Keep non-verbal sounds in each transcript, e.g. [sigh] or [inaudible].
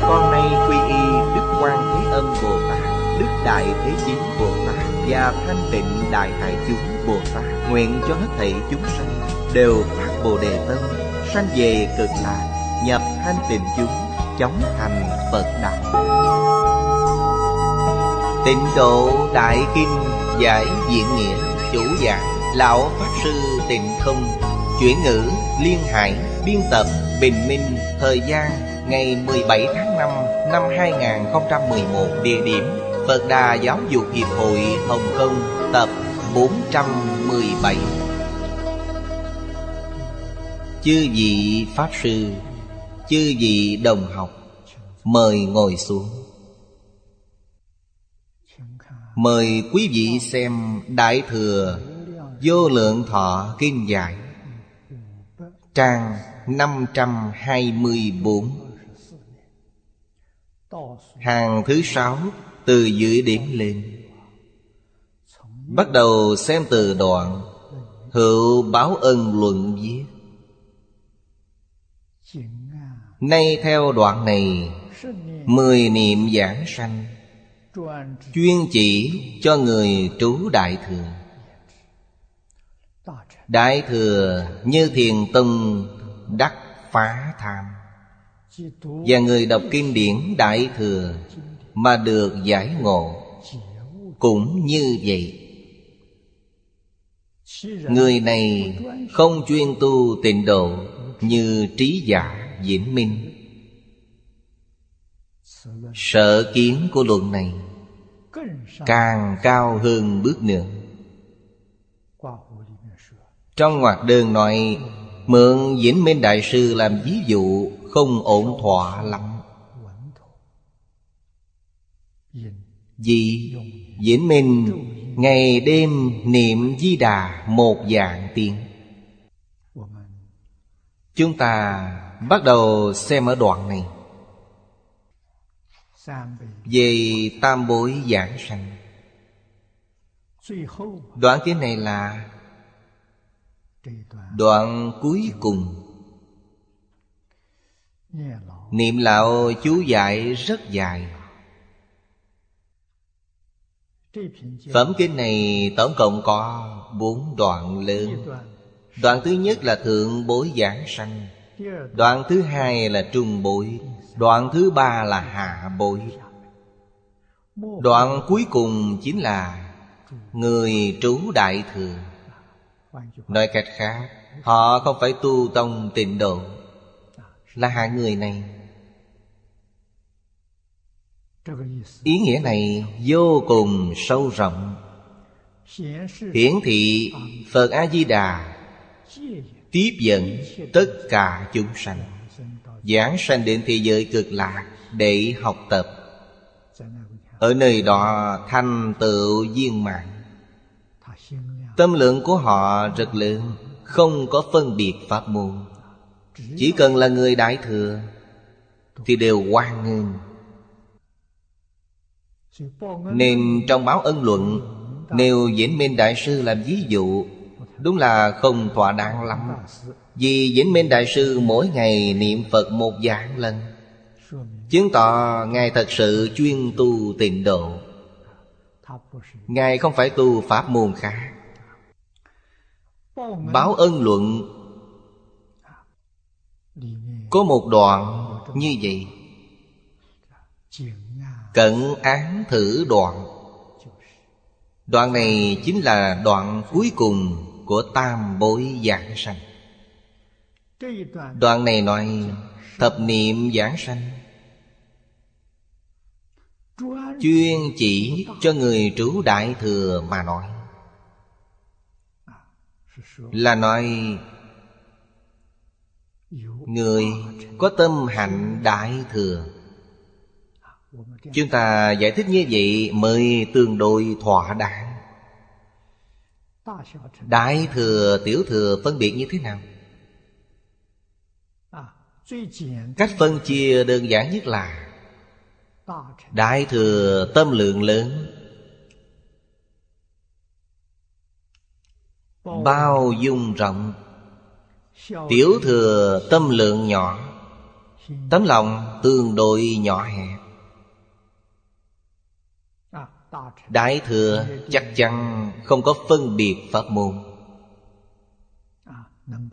con nay quy y Đức Quan Thế Âm Bồ Tát, Đức Đại Thế chín Bồ Tát Và Thanh Tịnh Đại Hải Chúng Bồ Tát Nguyện cho hết thảy chúng sanh Đều phát Bồ Đề Tâm, Sanh về cực lạc, Nhập thanh tịnh chúng, Chóng thành Phật Đạo. Tịnh độ Đại Kinh Giải Diện Nghĩa Chủ giảng Lão Pháp Sư Tịnh Không Chuyển ngữ Liên Hải Biên tập Bình Minh Thời gian Ngày 17 tháng năm 2011 Địa điểm, Phật Đà Giáo dục Hiệp hội Hồng Kông, Tập 417 Chư vị Pháp Sư, Chư vị đồng học, Mời ngồi xuống. Mời quý vị xem Đại Thừa Vô Lượng Thọ Kinh Giải, Trang 524 Hàng thứ sáu, Từ dưới điểm lên. Bắt đầu xem từ đoạn, Hữu báo ân luận viết. Nay theo đoạn này, Mười niệm giảng sanh, Chuyên chỉ cho người trú Đại Thừa. Đại Thừa như thiền tông đắc phá tham. Và người đọc kinh điển Đại Thừa Mà được giải ngộ Cũng như vậy. Người này không chuyên tu tịnh độ Như trí giả Diễn Minh. Sở kiến của luận này Càng cao hơn bước nữa. Trong ngoặc đơn nói Mượn Diễn Minh Đại Sư làm ví dụ không ổn thỏa lắm. Vì Diễn Minh, Ngày đêm niệm di đà Một dạng tiếng. Chúng ta bắt đầu xem ở đoạn này. Về tam bối giảng sanh. Đoạn cái này là Đoạn cuối cùng. Niệm lão chú dạy rất dài. Phẩm kinh này tổng cộng có bốn đoạn lớn. Đoạn thứ nhất là thượng bối giảng sanh. Đoạn thứ hai là trung bối. Đoạn thứ ba là hạ bối. Đoạn cuối cùng chính là Người trú đại thừa. Nói cách khác, Họ không phải tu tông tịnh độ. Là hạ người này. Ý nghĩa này vô cùng sâu rộng. Hiển thị Phật A-di-đà Tiếp dẫn tất cả chúng sanh Giảng sanh đến thế giới cực lạc Để học tập. Ở nơi đó thành tựu viên mạng Tâm lượng của họ rất lớn Không có phân biệt pháp môn chỉ cần là người đại thừa Thì đều hoan nghênh. Nên trong báo ân luận Nêu Diễn Minh Đại Sư làm ví dụ, Đúng là không thỏa đáng lắm. Vì diễn Minh Đại Sư mỗi ngày niệm Phật một vạn lần, Chứng tỏ Ngài thật sự chuyên tu tịnh độ. Ngài không phải tu pháp môn khác. Báo ân luận có một đoạn như vậy. Cận án thử đoạn. Đoạn này chính là đoạn cuối cùng của tam bối giảng sanh. Đoạn này nói, thập niệm giảng sanh. Chuyên chỉ cho người trú đại thừa mà nói. Là nói Người có tâm hạnh đại thừa. Chúng ta giải thích như vậy mới tương đối thỏa đáng. Đại thừa, tiểu thừa phân biệt như thế nào? Cách phân chia đơn giản nhất là Đại thừa tâm lượng lớn. Bao dung rộng Tiểu thừa tâm lượng nhỏ, Tấm lòng tương đối nhỏ hẹp. Đại thừa chắc chắn không có phân biệt pháp môn.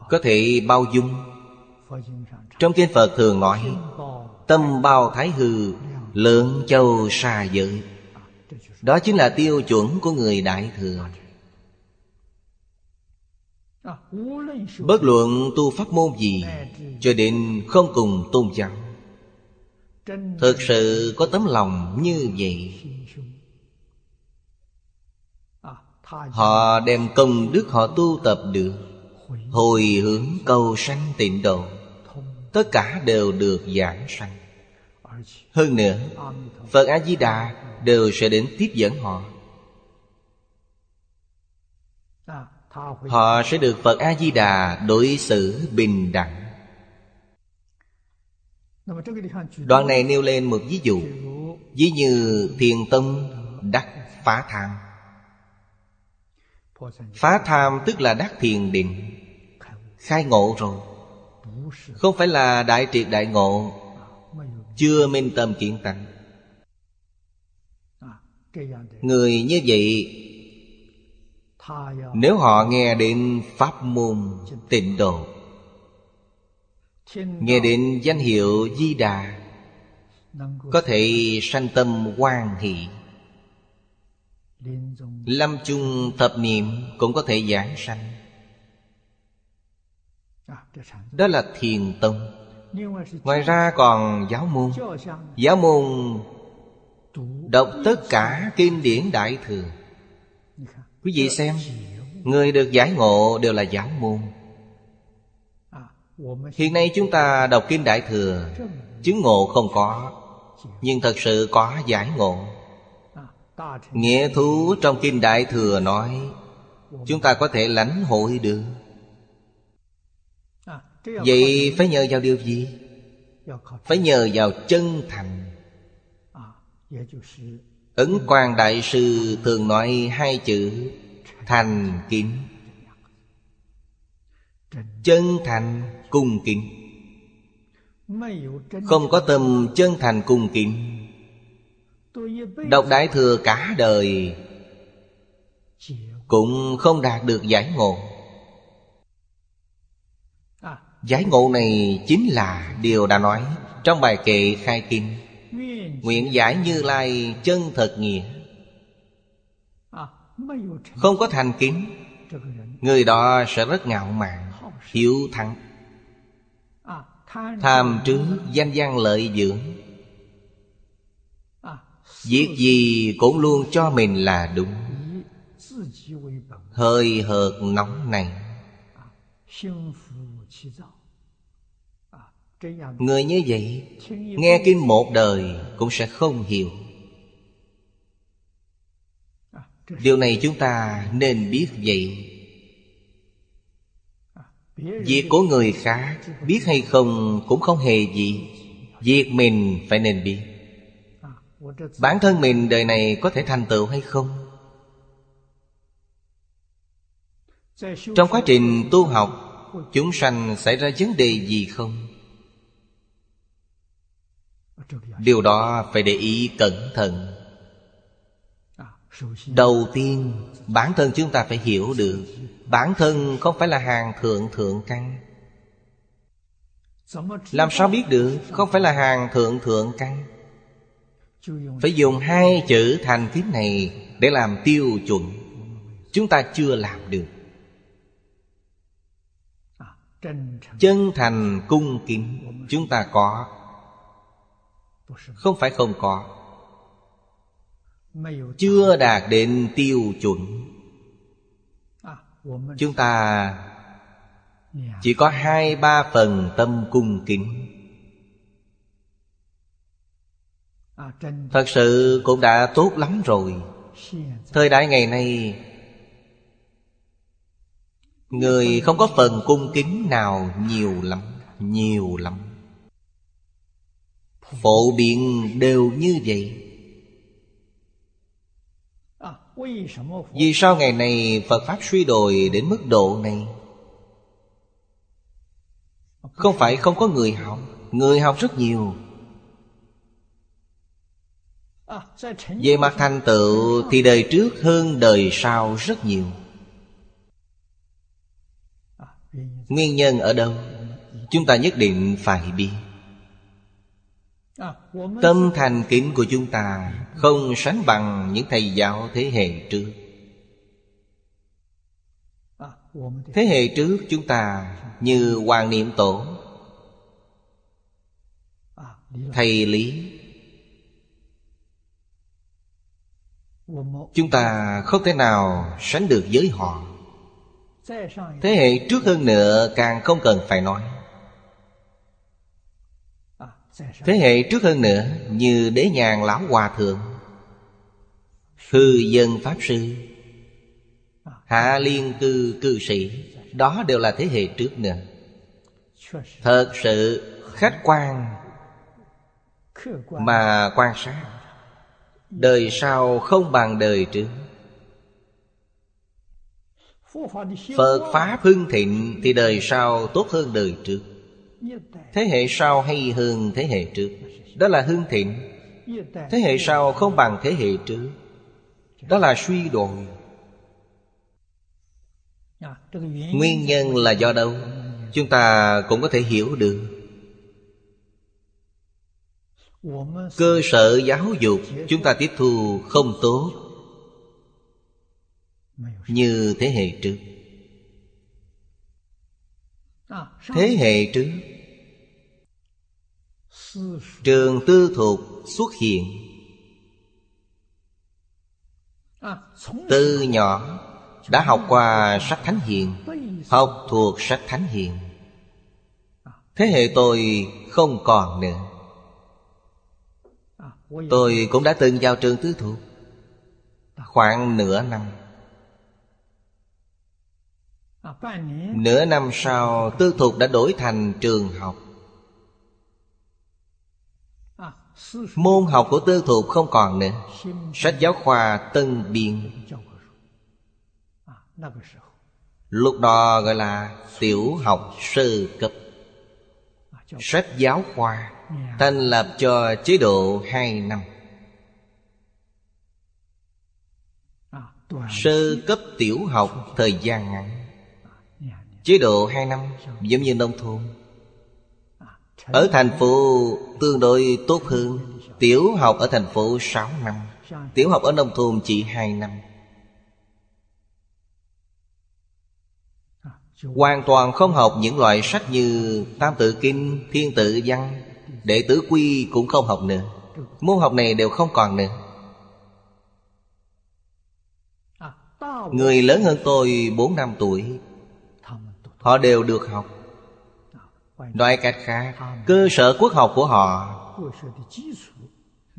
Có thể bao dung. Trong kinh Phật thường nói, Tâm bao thái hư Lượng châu xa giới. Đó chính là tiêu chuẩn của người Đại Thừa. Bất luận tu pháp môn gì, Cho đến không cùng tôn giáo, Thực sự có tấm lòng như vậy. Họ đem công đức họ tu tập được, Hồi hướng cầu sanh tịnh độ, Tất cả đều được giảng sanh. Hơn nữa, Phật A-di-đà đều sẽ đến tiếp dẫn họ. Họ sẽ được Phật A-di-đà đối xử bình đẳng. Đoạn này nêu lên một ví dụ, Ví như thiền tâm đắc phá tham. Phá tham tức là đắc thiền định, Khai ngộ rồi. Không phải là đại triệt đại ngộ, Chưa minh tâm kiện tánh. Người như vậy nếu họ nghe đến pháp môn tịnh độ, Nghe đến danh hiệu Di Đà, Có thể sanh tâm quan hỷ. Lâm chung thập niệm cũng có thể giảng sanh. Đó là thiền tông. Ngoài ra còn giáo môn. Giáo môn Đọc tất cả kinh điển Đại Thừa. Quý vị xem Người được giải ngộ đều là giáo môn. Hiện nay chúng ta đọc kinh Đại Thừa Chứng ngộ không có Nhưng thật sự có giải ngộ. Nghĩa thú trong Kinh Đại Thừa nói Chúng ta có thể lãnh hội được. Vậy phải nhờ vào điều gì? Phải nhờ vào chân thành Ấn quan Đại Sư thường nói hai chữ, Thành kính. Chân thành cung kính. Không có tâm chân thành cung kính. Đọc Đại Thừa cả đời Cũng không đạt được giải ngộ. Giải ngộ này chính là điều đã nói Trong bài kệ khai kinh. Nguyện giải như lai chân thật nghĩa. Không có thành kính, Người đó sẽ rất ngạo mạn, hiểu thắng. Tham trước danh gian lợi dưỡng. Việc gì cũng luôn cho mình là đúng. Hơi hợt nóng này Người như vậy, Nghe kinh một đời Cũng sẽ không hiểu Điều này chúng ta nên biết vậy Việc của người khác Biết hay không cũng không hề gì Việc mình phải nên biết Bản thân mình đời này có thể thành tựu hay không? Trong quá trình tu học, Chúng sanh xảy ra vấn đề gì không? Điều đó phải để ý cẩn thận. Đầu tiên, Bản thân chúng ta phải hiểu được, Bản thân không phải là hàng thượng thượng căn. Làm sao biết được Không phải là hàng thượng thượng căn? Phải dùng hai chữ thành kính này Để làm tiêu chuẩn. Chúng ta chưa làm được. Chân thành cung kính, Chúng ta có. Không phải không có. Chưa đạt đến tiêu chuẩn. Chúng ta Chỉ có hai ba phần tâm cung kính. Thật sự cũng đã tốt lắm rồi. Thời đại ngày nay Người không có phần cung kính nào nhiều lắm Nhiều lắm Phổ biến đều như vậy. Vì sao ngày nay Phật Pháp suy đồi đến mức độ này? Không phải không có người học Người học rất nhiều. Về mặt thành tựu Thì đời trước hơn đời sau rất nhiều. Nguyên nhân ở đâu? Chúng ta nhất định phải biết. Tâm thành kính của chúng ta Không sánh bằng những thầy giáo thế hệ trước. Thế hệ trước chúng ta Như Hoàng Niệm Tổ Thầy Lý. Chúng ta không thể nào sánh được với họ. Thế hệ trước hơn nữa càng không cần phải nói Thế hệ trước hơn nữa, Như Đế Nhàn Lão Hòa Thượng, Hư Dân Pháp Sư, Hạ Liên Cư Cư Sĩ, Đó đều là thế hệ trước nữa. Thật sự khách quan Mà quan sát, Đời sau không bằng đời trước. Phật Pháp hưng thịnh Thì đời sau tốt hơn đời trước. Thế hệ sau hay hơn thế hệ trước? Đó là hương thịnh. Thế hệ sau không bằng thế hệ trước. Đó là suy đồi Nguyên nhân là do đâu? Chúng ta cũng có thể hiểu được. Cơ sở giáo dục Chúng ta tiếp thu không tốt Như thế hệ trước. Thế hệ trước Trường tư thuộc xuất hiện. Từ nhỏ đã học qua sách Thánh Hiền, Học thuộc sách Thánh Hiền. Thế hệ tôi không còn nữa. Tôi cũng đã từng vào trường tư thuộc Khoảng nửa năm. Nửa năm sau, tư thuộc đã đổi thành trường học. Môn học của tư thục không còn nữa. Sách giáo khoa tân biên. Lúc đó gọi là tiểu học sơ cấp. Sách giáo khoa Thành lập cho chế độ hai năm. Sơ cấp tiểu học thời gian ngắn. Chế độ 2 năm, giống như nông thôn. Ở thành phố tương đối tốt hơn. Tiểu học ở thành phố 6 năm. Tiểu học ở nông thôn chỉ 2 năm. Hoàn toàn không học những loại sách như Tam tự kinh, Thiên tự văn. Đệ tử quy cũng không học nữa. Môn học này đều không còn nữa. Người lớn hơn tôi 4 năm tuổi. Họ đều được học. Nói cách khác, Cơ sở quốc học của họ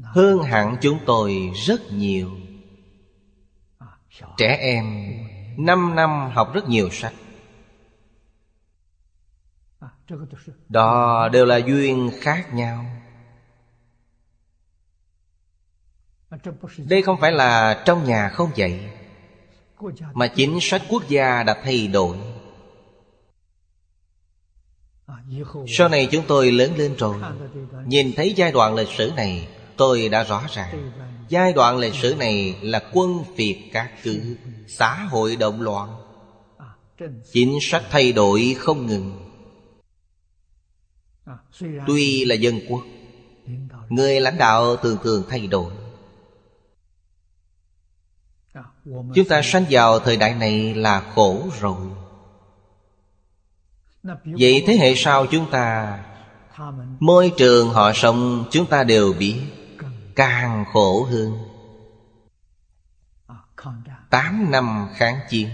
Hơn hẳn chúng tôi rất nhiều. Trẻ em, năm năm học rất nhiều sách. Đó đều là duyên khác nhau. Đây không phải là trong nhà không dạy, Mà chính sách quốc gia đã thay đổi sau này chúng tôi lớn lên rồi. Nhìn thấy giai đoạn lịch sử này, Tôi đã rõ ràng. Giai đoạn lịch sử này là quân phiệt các cử Xã hội động loạn. Chính sách thay đổi không ngừng. Tuy là dân quốc, Người lãnh đạo thường thường thay đổi. Chúng ta sanh vào thời đại này là khổ rồi. Vậy thế hệ sau chúng ta, Môi trường họ sống chúng ta đều biết, Càng khổ hơn. Tám năm kháng chiến.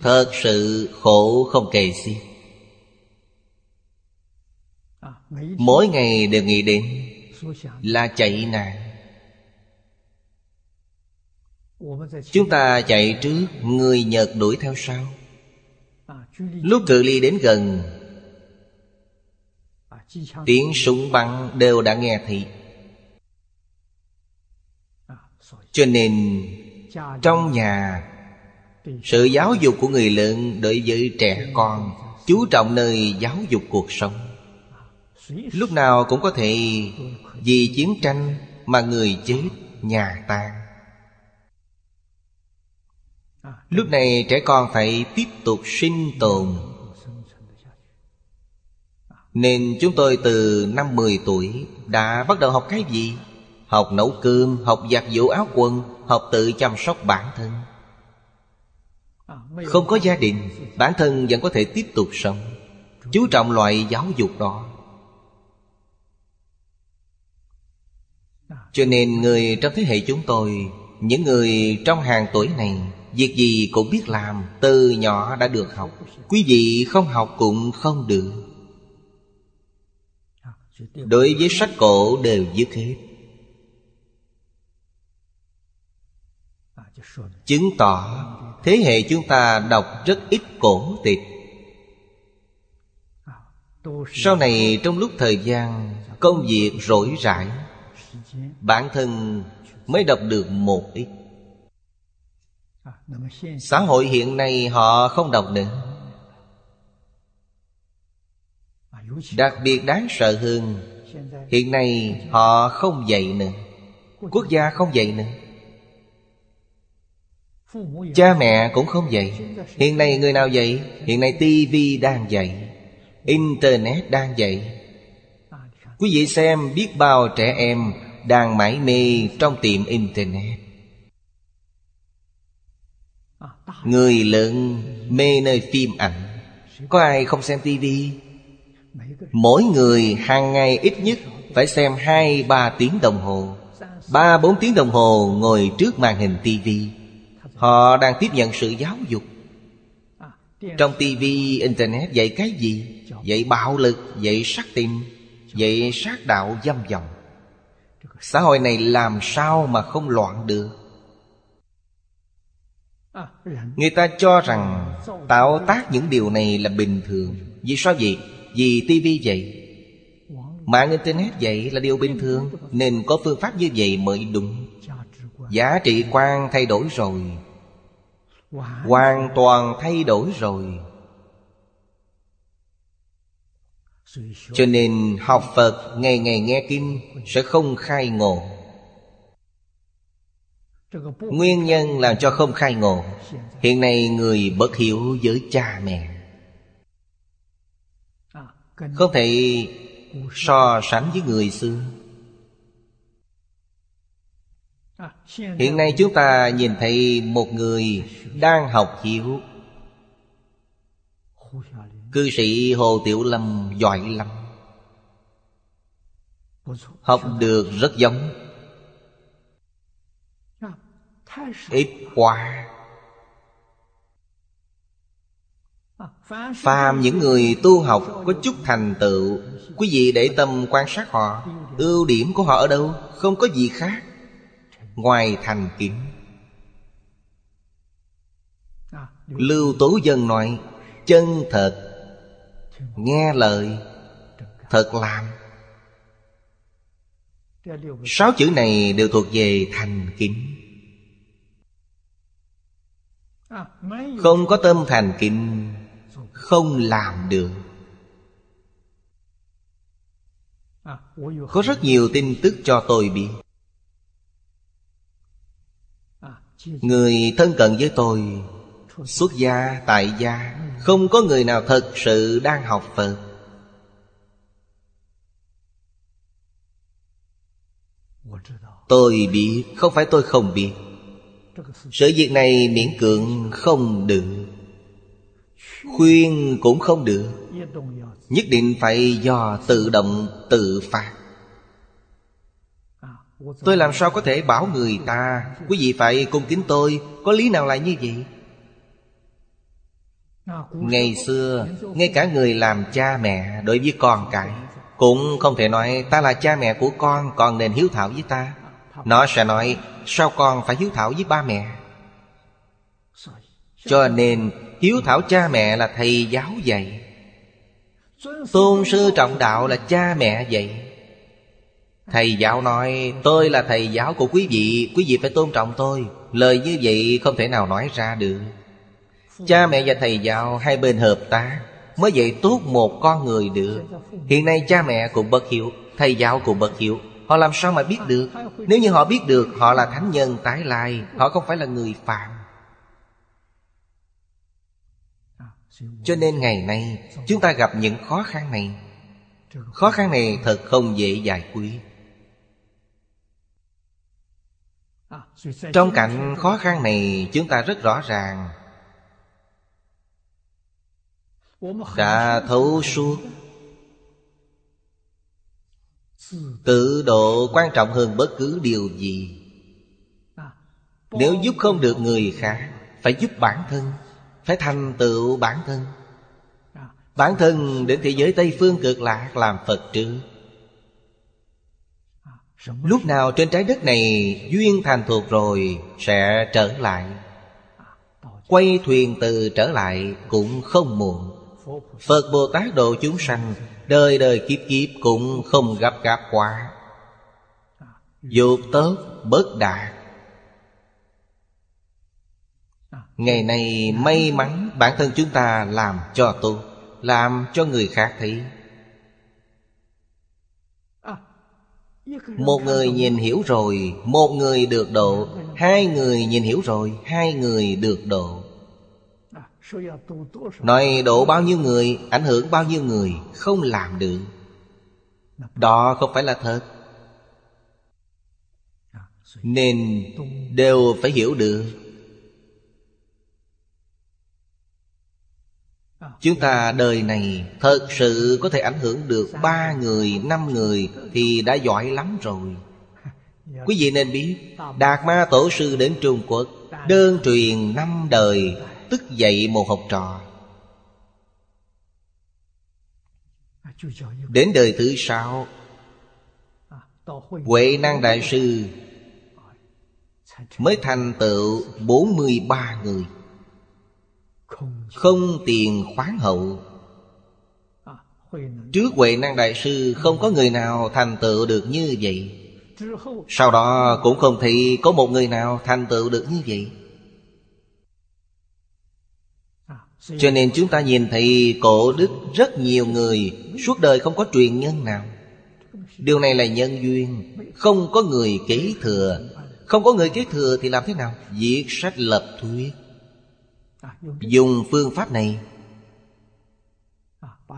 Thật sự khổ không kể xiết. Mỗi ngày đều nghĩ đến Là chạy nạn. Chúng ta chạy trước, Người Nhật đuổi theo sau. Lúc cự ly đến gần Tiếng súng bắn đều đã nghe thấy. Cho nên Trong nhà Sự giáo dục của người lớn Đối với trẻ con Chú trọng nơi giáo dục cuộc sống. Lúc nào cũng có thể Vì chiến tranh Mà người chết nhà tan Lúc này trẻ con phải tiếp tục sinh tồn. Nên chúng tôi từ năm 10 tuổi Đã bắt đầu học cái gì? Học nấu cơm, học giặt giũ áo quần Học tự chăm sóc bản thân. Không có gia đình Bản thân vẫn có thể tiếp tục sống Chú trọng loại giáo dục đó. Cho nên người trong thế hệ chúng tôi Những người trong hàng tuổi này Việc gì cũng biết làm, Từ nhỏ đã được học. Quý vị không học cũng không được. Đối với sách cổ đều dứt hết. Chứng tỏ, Thế hệ chúng ta đọc rất ít cổ tịch. Sau này, trong lúc thời gian, Công việc rỗi rãi, Bản thân mới đọc được một ít. Xã hội hiện nay họ không đọc nữa Đặc biệt đáng sợ hơn, Hiện nay họ không dạy nữa. Quốc gia không dạy nữa. Cha mẹ cũng không dạy. Hiện nay người nào dạy? Hiện nay tivi đang dạy. Internet đang dạy. Quý vị xem biết bao trẻ em Đang mải mê trong tiệm Internet. Người lớn mê nơi phim ảnh Có ai không xem tivi Mỗi người hàng ngày ít nhất Phải xem hai ba tiếng đồng hồ. Ba bốn tiếng đồng hồ ngồi trước màn hình tivi Họ đang tiếp nhận sự giáo dục. Trong tivi internet dạy cái gì? Dạy bạo lực, dạy sát tình Dạy sát đạo dâm vọng Xã hội này làm sao mà không loạn được? Người ta cho rằng Tạo tác những điều này là bình thường. Vì sao vậy? Vì tivi vậy. Mạng Internet vậy là điều bình thường. Nên có phương pháp như vậy mới đúng. Giá trị quan thay đổi rồi. Hoàn toàn thay đổi rồi. Cho nên học Phật ngày ngày nghe Kinh Sẽ không khai ngộ. Nguyên nhân làm cho không khai ngộ. Hiện nay người bất hiểu với cha mẹ. Không thể so sánh với người xưa. Hiện nay chúng ta nhìn thấy một người đang học hiểu Cư sĩ Hồ Tiểu Lâm giỏi lắm. Học được rất giống. Ít quá Phàm những người tu học có chút thành tựu, Quý vị để tâm quan sát họ, Ưu điểm của họ ở đâu? Không có gì khác Ngoài thành kính. Lưu Tố Dân nói, Chân thật, Nghe lời, Thật làm. Sáu chữ này đều thuộc về thành kính. Không có tâm thành kính Không làm được. Có rất nhiều tin tức cho tôi biết. Người thân cận với tôi Xuất gia, tại gia Không có người nào thật sự đang học Phật. Tôi biết, không phải tôi không biết. Sự việc này miễn cưỡng không được. Khuyên cũng không được. Nhất định phải do tự động tự phạt. Tôi làm sao có thể bảo người ta, Quý vị phải cung kính tôi, Có lý nào lại như vậy? Ngày xưa, Ngay cả người làm cha mẹ Đối với con cái Cũng không thể nói, ta là cha mẹ của con Con nên hiếu thảo với ta. Nó sẽ nói, Sao con phải hiếu thảo với ba mẹ? Cho nên, hiếu thảo cha mẹ là thầy giáo dạy. Tôn sư trọng đạo là cha mẹ dạy. Thầy giáo nói, Tôi là thầy giáo của quý vị Quý vị phải tôn trọng tôi. Lời như vậy không thể nào nói ra được. Cha mẹ và thầy giáo hai bên hợp tác, Mới dạy tốt một con người được. Hiện nay cha mẹ cũng bất hiếu, Thầy giáo cũng bất hiếu. Họ làm sao mà biết được? Nếu như họ biết được, Họ là thánh nhân tái lai, Họ không phải là người phạm Cho nên ngày nay, Chúng ta gặp những khó khăn này. Khó khăn này thật không dễ giải quyết. Trong cảnh khó khăn này, Chúng ta rất rõ ràng. Đã thấu suốt Tự độ quan trọng hơn bất cứ điều gì. Nếu giúp không được người khác, Phải giúp bản thân, Phải thành tựu bản thân. Bản thân đến thế giới Tây Phương cực lạc làm Phật trước Lúc nào trên trái đất này Duyên thành thuộc rồi, Sẽ trở lại. Quay thuyền từ trở lại Cũng không muộn. Phật Bồ Tát độ chúng sanh Đời đời kiếp kiếp cũng không gấp gáp quá. Dục tốt bất đạt Ngày nay may mắn bản thân chúng ta làm cho tu, Làm cho người khác thấy. Một người nhìn hiểu rồi Một người được độ Hai người nhìn hiểu rồi Hai người được độ. Nói độ bao nhiêu người Ảnh hưởng bao nhiêu người Không làm được. Đó không phải là thật. Nên đều phải hiểu được. Chúng ta đời này Thật sự có thể ảnh hưởng được Ba người, năm người Thì đã giỏi lắm rồi. Quý vị nên biết Đạt Ma Tổ Sư đến Trung Quốc Đơn truyền năm đời Tức dạy một học trò. Đến đời thứ sáu, Huệ năng đại sư Mới thành tựu 43 người. Không tiền khoáng hậu. Trước Huệ năng đại sư Không có người nào thành tựu được như vậy. Sau đó cũng không thấy Có một người nào thành tựu được như vậy. Cho nên chúng ta nhìn thấy cổ đức rất nhiều người Suốt đời không có truyền nhân nào. Điều này là nhân duyên. Không có người kế thừa. Không có người kế thừa thì làm thế nào? Viết sách lập thuyết. Dùng phương pháp này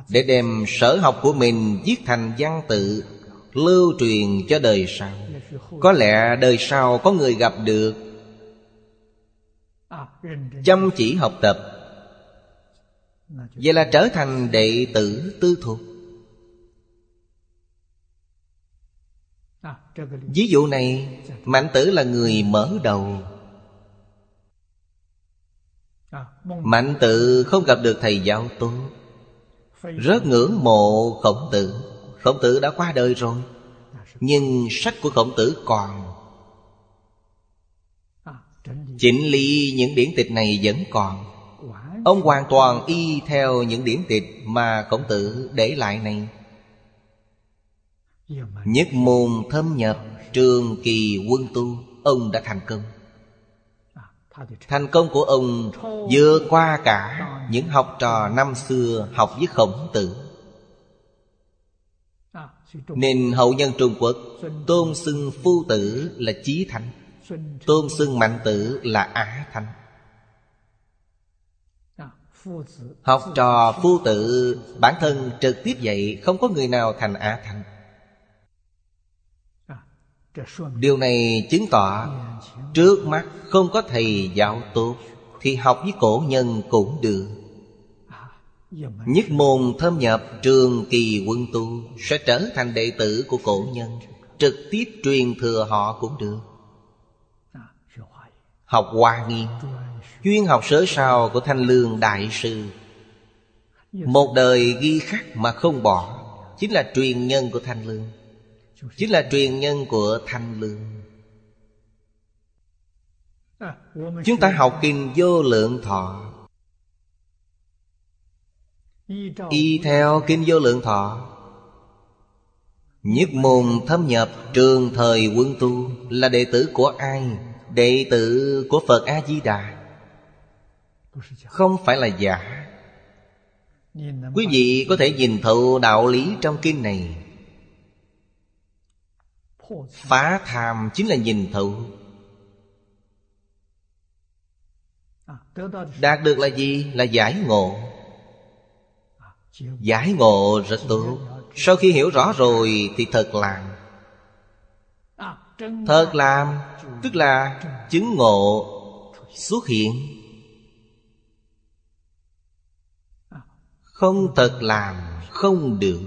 Để đem sở học của mình viết thành văn tự, Lưu truyền cho đời sau. Có lẽ đời sau có người gặp được. Chăm chỉ học tập Vậy là trở thành đệ tử tư thuộc. Ví dụ này Mạnh tử là người mở đầu. Mạnh tử không gặp được thầy giáo tốt Rất ngưỡng mộ khổng tử. Khổng tử đã qua đời rồi Nhưng sách của khổng tử còn. Chỉnh lý những điển tịch này vẫn còn Ông hoàn toàn y theo những điển tịch mà khổng tử để lại này. Nhất môn thâm nhập trường kỳ quân tu, Ông đã thành công. Thành công của ông vượt qua cả những học trò năm xưa học với khổng tử. Nên hậu nhân Trung Quốc, Tôn xưng phu tử là chí thánh, Tôn xưng mạnh tử là á thánh. Học trò phu tự, Bản thân trực tiếp dạy, Không có người nào thành á thành. Điều này chứng tỏ, Trước mắt không có thầy giáo tốt, Thì học với cổ nhân cũng được. Nhất môn thâm nhập trường kỳ quân tu, Sẽ trở thành đệ tử của cổ nhân, Trực tiếp truyền thừa họ cũng được. Học hoa nghiêm Chuyên học sớ sao của Thanh Lương Đại Sư. Một đời ghi khắc mà không bỏ, Chính là truyền nhân của thanh lương. Chính là truyền nhân của thanh lương. Chúng ta học kinh vô lượng thọ. Y theo kinh vô lượng thọ. Nhất môn thâm nhập trường thời quân tu Là đệ tử của ai? Đệ tử của Phật A-di-đà Không phải là giả. Quý vị có thể nhìn thấu đạo lý trong kinh này. Phá tham chính là nhìn thấu. Đạt được là gì? Là giải ngộ. Giải ngộ rất tốt. Sau khi hiểu rõ rồi thì thật làm Thật làm Tức là chứng ngộ xuất hiện. Không thật làm không được.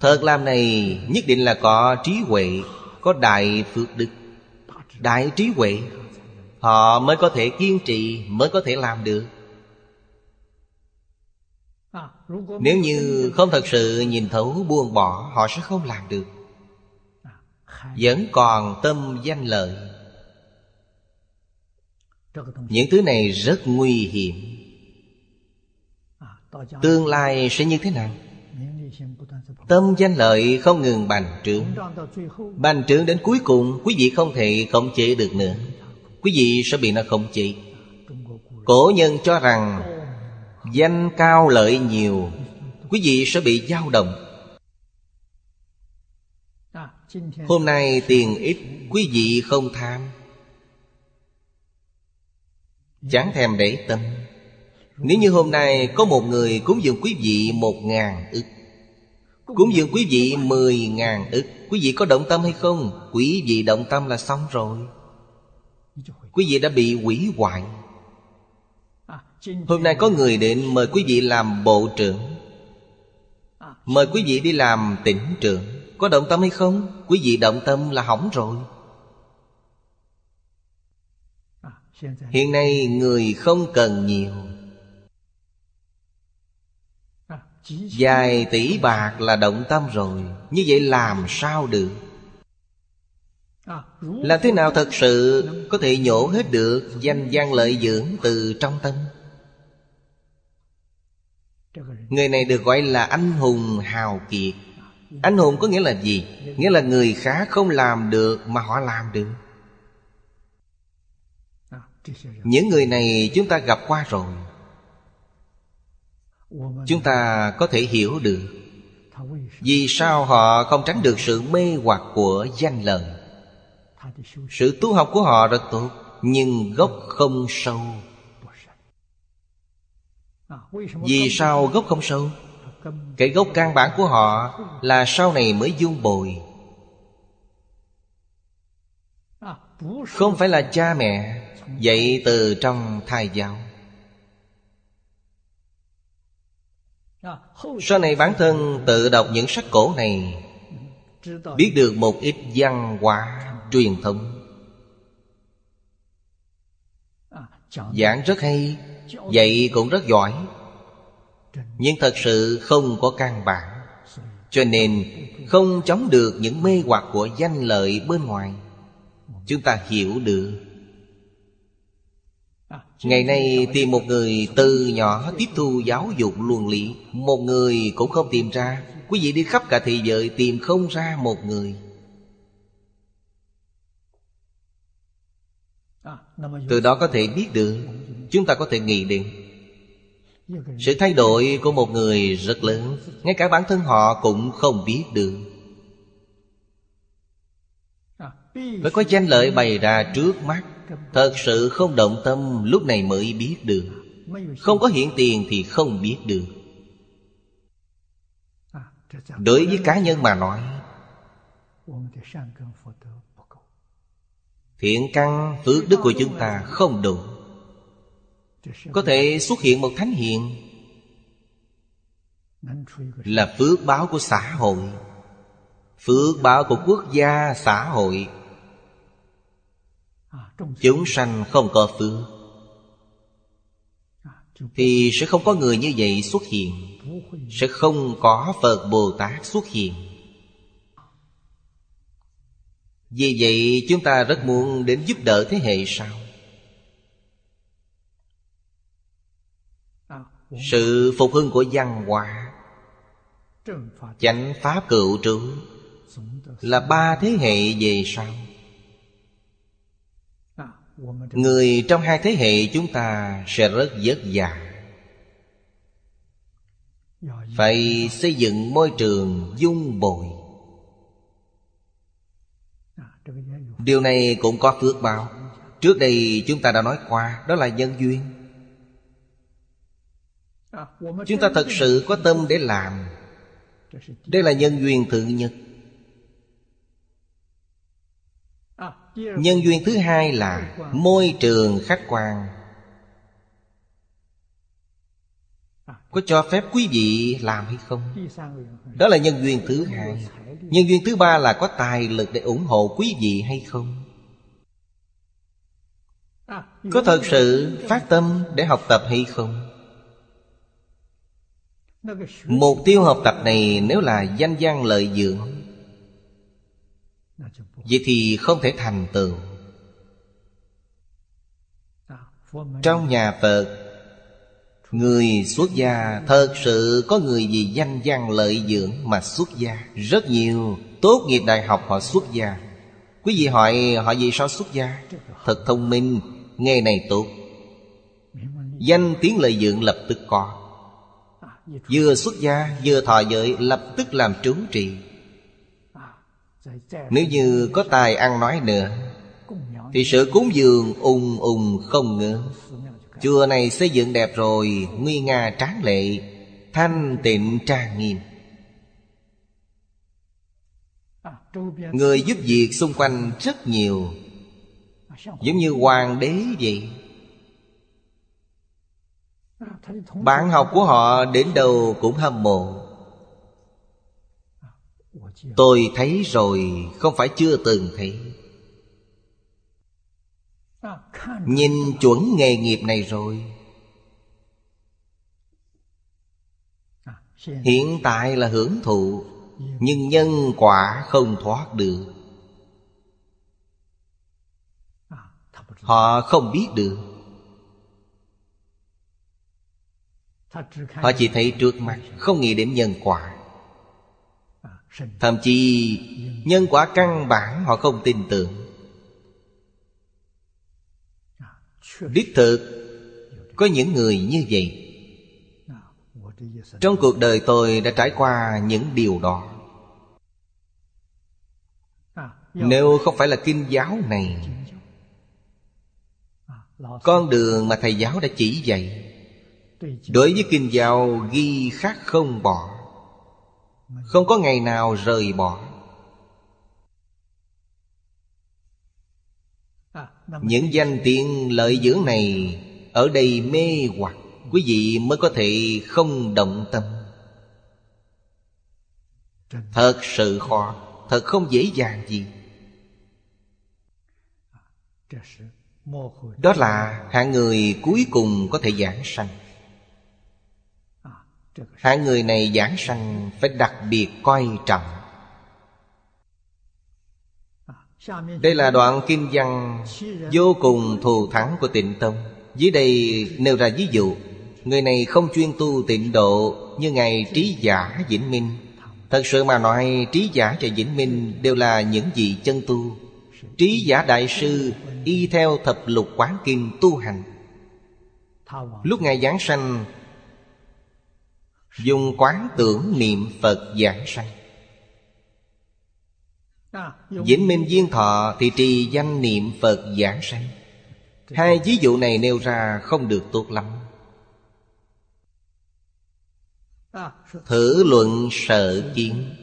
Thật làm này nhất định là có trí huệ, Có đại phước đức. Đại trí huệ, Họ mới có thể kiên trì, Mới có thể làm được. Nếu như không thật sự nhìn thấu buông bỏ, Họ sẽ không làm được. Vẫn còn tâm danh lợi. Những thứ này rất nguy hiểm. Tương lai sẽ như thế nào? Tâm danh lợi không ngừng bành trướng. Bành trướng đến cuối cùng Quý vị không thể khống chế được nữa. Quý vị sẽ bị nó khống chế. Cổ nhân cho rằng Danh cao lợi nhiều. Quý vị sẽ bị dao động Hôm nay tiền ít, Quý vị không tham. Chẳng thèm để tâm. Nếu như hôm nay có một người cúng dường quý vị một ngàn ức, Cúng dường quý vị mười ngàn ức, Quý vị có động tâm hay không? Quý vị động tâm là xong rồi. Quý vị đã bị hủy hoại. Hôm nay có người định mời quý vị làm bộ trưởng, Mời quý vị đi làm tỉnh trưởng. Có động tâm hay không? Quý vị động tâm là hỏng rồi. Hiện nay người không cần nhiều. Vài tỷ bạc là động tâm rồi. Như vậy làm sao được? Làm thế nào thật sự Có thể nhổ hết được Danh gian lợi dưỡng từ trong tâm? Người này được gọi là anh hùng hào kiệt. Anh hùng có nghĩa là gì? Nghĩa là người khác không làm được Mà họ làm được. Những người này chúng ta gặp qua rồi. Chúng ta có thể hiểu được vì sao họ không tránh được sự mê hoặc của danh lợi. Sự tu học của họ rất tốt, nhưng gốc không sâu. Vì sao gốc không sâu? Cái gốc căn bản của họ là sau này mới dung bồi. Không phải là cha mẹ dạy từ trong thai giáo. Sau này bản thân tự đọc những sách cổ này, Biết được một ít văn hóa truyền thống. Giảng rất hay, Dạy cũng rất giỏi. Nhưng thật sự không có căn bản. Cho nên không chống được những mê hoặc của danh lợi bên ngoài. Chúng ta hiểu được. Ngày nay tìm một người từ nhỏ tiếp thu giáo dục luân lý, Một người cũng không tìm ra. Quý vị đi khắp cả thế giới tìm không ra một người. Từ đó có thể biết được, Chúng ta có thể nghĩ đến. Sự thay đổi của một người rất lớn, Ngay cả bản thân họ cũng không biết được. Phải có danh lợi bày ra trước mắt. Thật sự không động tâm, lúc này mới biết được. Không có hiện tiền thì không biết được. Đối với cá nhân mà nói, Thiện căn phước đức của chúng ta không đủ. Có thể xuất hiện một thánh hiện Là phước báo của xã hội. Phước báo của quốc gia, xã hội. Chúng sanh không có phước. Thì sẽ không có người như vậy xuất hiện. Sẽ không có Phật Bồ Tát xuất hiện. Vì vậy, chúng ta rất muốn đến giúp đỡ thế hệ sau. Sự phục hưng của văn hóa. Chánh Pháp cựu trú Là ba thế hệ về sau. Người trong hai thế hệ chúng ta sẽ rất vất vả. Phải xây dựng môi trường dung bồi. Điều này cũng có phước báo. Trước đây chúng ta đã nói qua Đó là nhân duyên À, Chúng ta thật sự có tâm để làm Đây là nhân duyên thứ nhất Nhân duyên thứ hai là Môi trường khách quan Có cho phép quý vị làm hay không? Đó là nhân duyên thứ hai Nhân duyên thứ ba là có tài lực để ủng hộ quý vị hay không? Có thật sự phát tâm để học tập hay không? Mục tiêu học tập này nếu là danh gian lợi dưỡng, Vậy thì không thể thành tựu. Trong nhà Phật, Người xuất gia Thật sự có người vì danh gian lợi dưỡng mà xuất gia. Rất nhiều Tốt nghiệp đại học họ xuất gia. Quý vị hỏi họ vì sao xuất gia? Thật thông minh, Nghề này tốt. Danh tiếng lợi dưỡng lập tức có. Vừa xuất gia vừa thọ giới Lập tức làm trú trì. Nếu như có tài ăn nói nữa Thì sự cúng dường ùng ùng không ngớt Chùa này xây dựng đẹp rồi Nguy nga tráng lệ Thanh tịnh trang nghiêm. Người giúp việc xung quanh rất nhiều Giống như hoàng đế vậy bạn học của họ đến đâu cũng hâm mộ. Tôi thấy rồi, Không phải chưa từng thấy. Nhìn chuẩn nghề nghiệp này rồi. Hiện tại là hưởng thụ, Nhưng nhân quả không thoát được. Họ không biết được. Họ chỉ thấy trước mặt, Không nghĩ đến nhân quả. Thậm chí, Nhân quả căn bản họ không tin tưởng. Đích thực, Có những người như vậy. Trong cuộc đời tôi đã trải qua những điều đó. Nếu không phải là kinh giáo này, Con đường mà thầy giáo đã chỉ dạy Đối với kinh giáo ghi khắc không bỏ. Không có ngày nào rời bỏ. Những danh tiện lợi dưỡng này Ở đây mê hoặc, Quý vị mới có thể không động tâm. Thật sự khó, Thật không dễ dàng gì. Đó là hạng người cuối cùng có thể giảng sanh. Hạng người này giảng sanh Phải đặc biệt coi trọng. Đây là đoạn kinh văn Vô cùng thù thắng của tịnh tông. Dưới đây nêu ra ví dụ, Người này không chuyên tu tịnh độ Như Ngài Trí Giả Vĩnh Minh. Thật sự mà nói, Trí Giả và Vĩnh Minh Đều là những vị chân tu. Trí Giả Đại Sư Y theo thập lục quán kinh tu hành. Lúc Ngài Giáng sanh Dùng quán tưởng niệm Phật giảng sanh. Vĩnh Minh Duyên Thọ thì trì danh niệm Phật giảng sanh. Hai ví dụ này nêu ra không được tốt lắm. Thử luận sợ kiến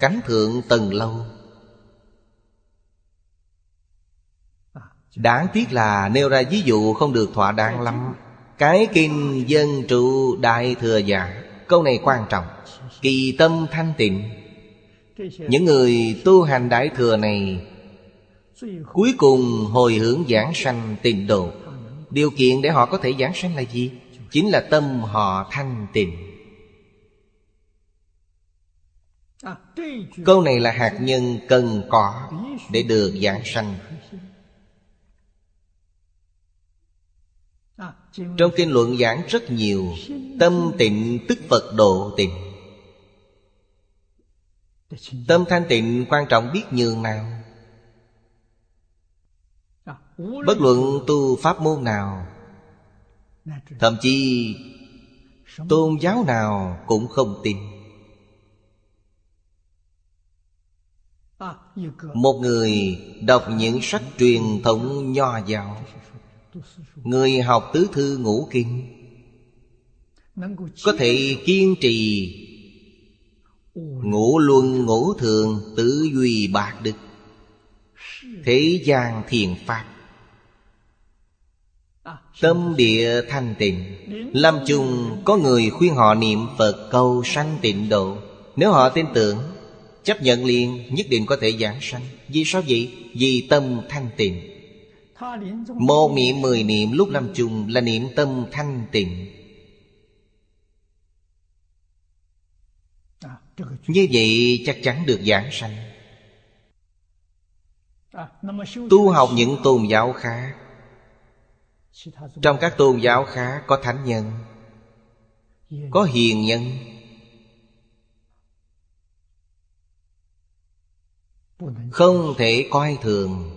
Cánh thượng tầng lâu. Đáng tiếc là nêu ra ví dụ không được thỏa đáng lắm. Cái kinh dân trụ đại thừa giả Câu này quan trọng. Kỳ tâm thanh tịnh. Những người tu hành đại thừa này Cuối cùng hồi hướng giảng sanh tịnh độ. Điều kiện để họ có thể giảng sanh là gì? Chính là tâm họ thanh tịnh. Câu này là hạt nhân cần có Để được giảng sanh. Trong kinh luận giảng rất nhiều Tâm tịnh tức Phật độ tịnh. Tâm thanh tịnh quan trọng biết nhường nào? Bất luận tu pháp môn nào, Thậm chí Tôn giáo nào cũng không tin. Một người đọc những sách truyền thống nho giáo Người học tứ thư ngũ kinh. Có thể kiên trì Ngũ luân ngũ thường tứ duy bạc đức. Thế gian thiền pháp. Tâm địa thanh tịnh. Lâm chung có người khuyên họ niệm Phật cầu sanh tịnh độ. Nếu họ tin tưởng, Chấp nhận liền, nhất định có thể giảng sanh. Vì sao vậy? Vì tâm thanh tịnh. Một niệm mười niệm lúc lâm chung là niệm tâm thanh tịnh. Như vậy chắc chắn được giảng sanh. Tu học những tôn giáo khác Trong các tôn giáo khác có thánh nhân, Có hiền nhân. Không thể coi thường.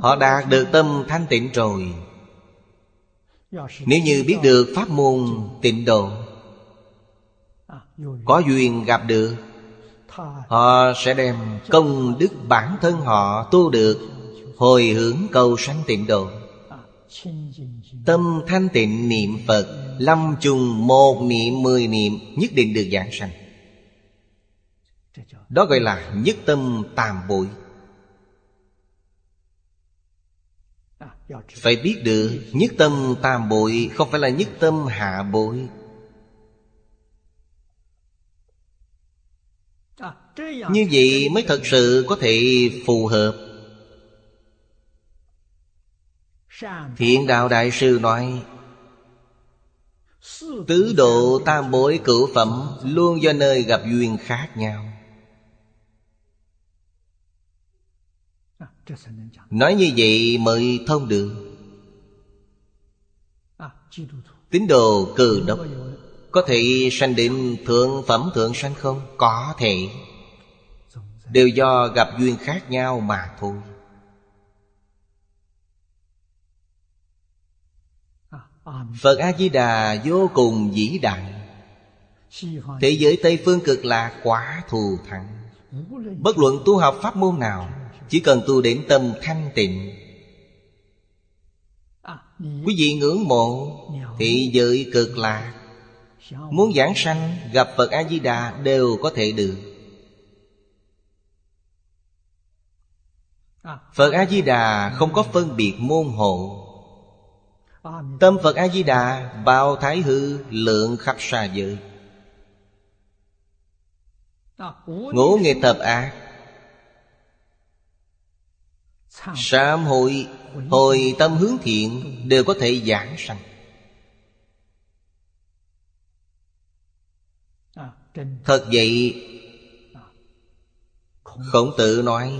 Họ đạt được tâm thanh tịnh rồi. Nếu như biết được pháp môn tịnh độ, Có duyên gặp được, Họ sẽ đem công đức bản thân họ tu được, Hồi hướng cầu sanh tịnh độ. Tâm thanh tịnh niệm Phật, Lâm chung một niệm, mười niệm, Nhất định được giảng sanh. Đó gọi là nhất tâm tam bội Phải biết được, Nhất tâm tam bội Không phải là nhất tâm hạ bội. Như vậy mới thật sự có thể phù hợp. Thiện đạo đại sư nói, Tứ độ tam bối cửu phẩm Luôn do nơi gặp duyên khác nhau. Nói như vậy mới thông được. Tín đồ cừ đốc Có thể sanh đến thượng phẩm thượng sanh không? Có thể. Đều do gặp duyên khác nhau mà thôi. Phật A-di-đà vô cùng vĩ đại. Thế giới Tây Phương cực lạc quả thù thắng. Bất luận tu học pháp môn nào chỉ cần tu đến tâm thanh tịnh. Quý vị ngưỡng mộ Thị giới cực lạc. Muốn giảng sanh, Gặp Phật A-di-đà đều có thể được. Phật A-di-đà không có phân biệt môn hộ. Tâm Phật A-di-đà Bao thái hư, lượng khắp xa giới. Ngũ nghệ tập ác Sám hội Hồi tâm hướng thiện Đều có thể giảng sanh. Thật vậy Khổng tử nói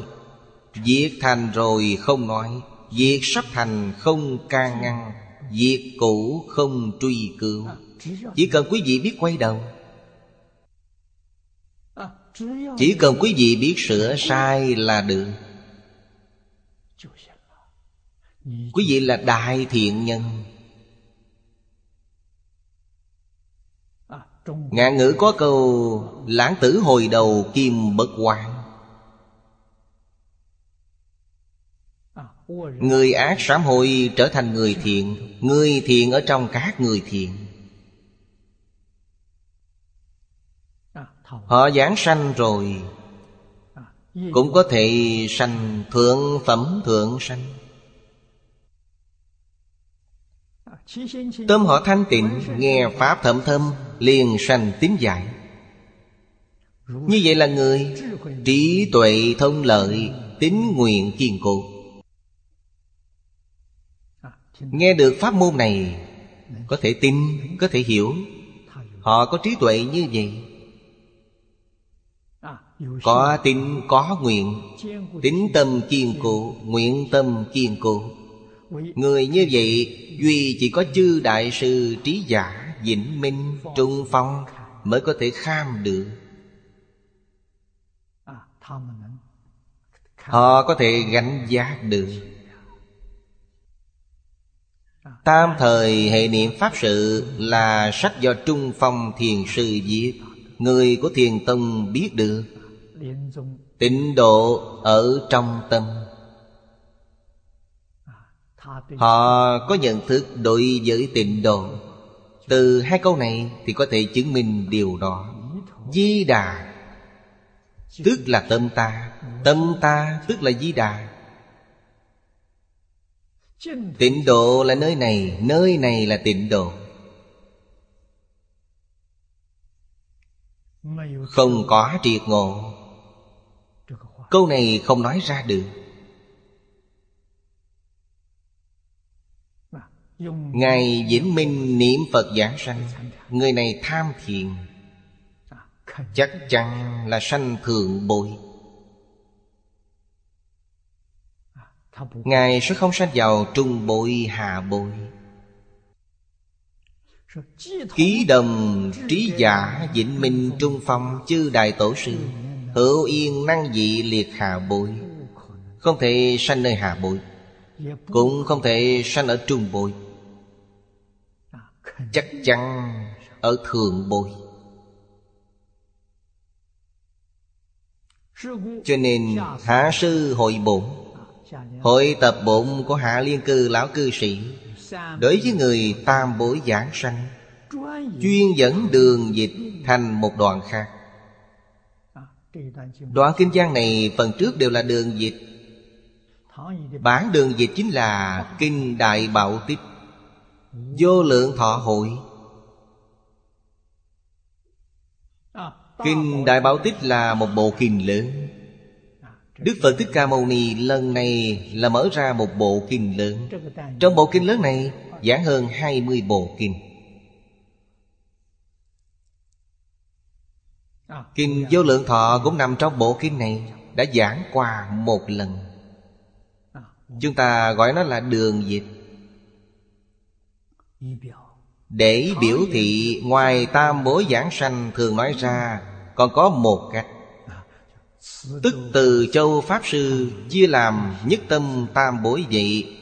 Việc thành rồi không nói Việc sắp thành không can ngăn Việc cũ không truy cứu. Chỉ cần quý vị biết quay đầu. Chỉ cần quý vị biết sửa sai là được Quý vị là đại thiện nhân. Ngạn ngữ có câu, Lãng tử hồi đầu kim bất quan Người ác sám hội trở thành người thiện Người thiện ở trong các người thiện. Họ giảng sanh rồi, Cũng có thể sanh thượng phẩm thượng sanh. Tâm họ thanh tịnh Nghe Pháp thẩm thâm Liền sanh tín giải. Như vậy là người Trí tuệ thông lợi Tính nguyện kiên cố. Nghe được pháp môn này Có thể tin, có thể hiểu. Họ có trí tuệ như vậy. Có tin có nguyện. Tính tâm kiên cố Nguyện tâm kiên cố. Người như vậy, Duy chỉ có chư đại sư trí giả, Vĩnh Minh, Trung Phong Mới có thể kham được. Họ có thể gánh giác được. Tam thời hệ niệm Pháp sự Là sách do Trung Phong Thiền Sư viết. Người của Thiền Tông biết được. Tịnh độ ở trong tâm. Họ có nhận thức đối với tịnh độ Từ hai câu này thì có thể chứng minh điều đó. Di Đà, Tức là tâm ta. Tâm ta, tức là Di Đà. Tịnh độ là nơi này Nơi này là tịnh độ. Không có triệt ngộ. Câu này không nói ra được. Ngài Vĩnh Minh niệm Phật giảng sanh. Người này tham thiền. Chắc chắn là sanh thượng bội Ngài sẽ không sanh vào trung bội hạ bội Ký đồng trí giả Vĩnh Minh Trung Phong Chư Đại Tổ Sư, Hữu yên năng dị liệt hạ bội Không thể sanh nơi hạ bội Cũng không thể sanh ở trung bội Chắc chắn ở thượng bồi Cho nên Hạ Sư Hội Bổn, Hội tập bổn của Hạ Liên Cư Lão Cư Sĩ, Đối với người tam bối giảng sanh, Chuyên dẫn đường dịch thành một đoạn khác. Đoạn kinh giang này phần trước đều là đường dịch. Bản đường dịch chính là Kinh Đại Bảo Tích. Vô lượng thọ hội. Kinh Đại Bảo Tích là một bộ kinh lớn. Đức Phật Thích Ca Mâu Ni lần này là mở ra một bộ kinh lớn. Trong bộ kinh lớn này, giảng hơn 20 bộ kinh. Kinh Vô Lượng Thọ cũng nằm trong bộ kinh này, Đã giảng qua một lần. Chúng ta gọi nó là đường dịch. Để biểu thị ngoài tam bối giảng sanh thường nói ra, Còn có một cách. Tức từ châu Pháp Sư chia làm nhất tâm tam bối vậy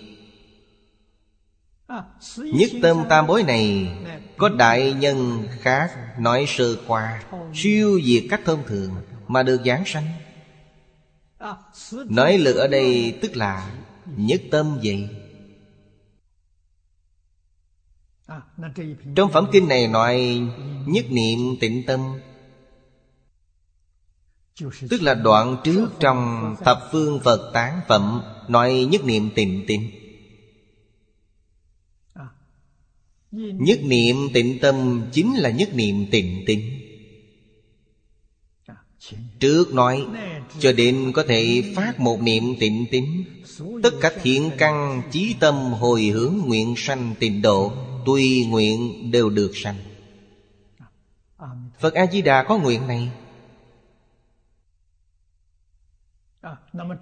Nhất tâm tam bối này Có đại nhân khác nói sơ qua, Siêu diệt cách thông thường Mà được giảng sanh. Nói lực ở đây tức là Nhất tâm vậy trong phẩm kinh này nói, Nhất niệm tịnh tâm. Tức là đoạn trước trong Thập phương Phật tán phẩm Nói nhất niệm tịnh tịnh Nhất niệm tịnh tâm chính là nhất niệm tịnh tịnh Trước nói, Cho đến có thể phát một niệm tịnh tịnh Tất cả thiện căn chí tâm hồi hướng nguyện sanh tịnh độ. Tùy nguyện đều được sanh. Phật A-di-đà có nguyện này.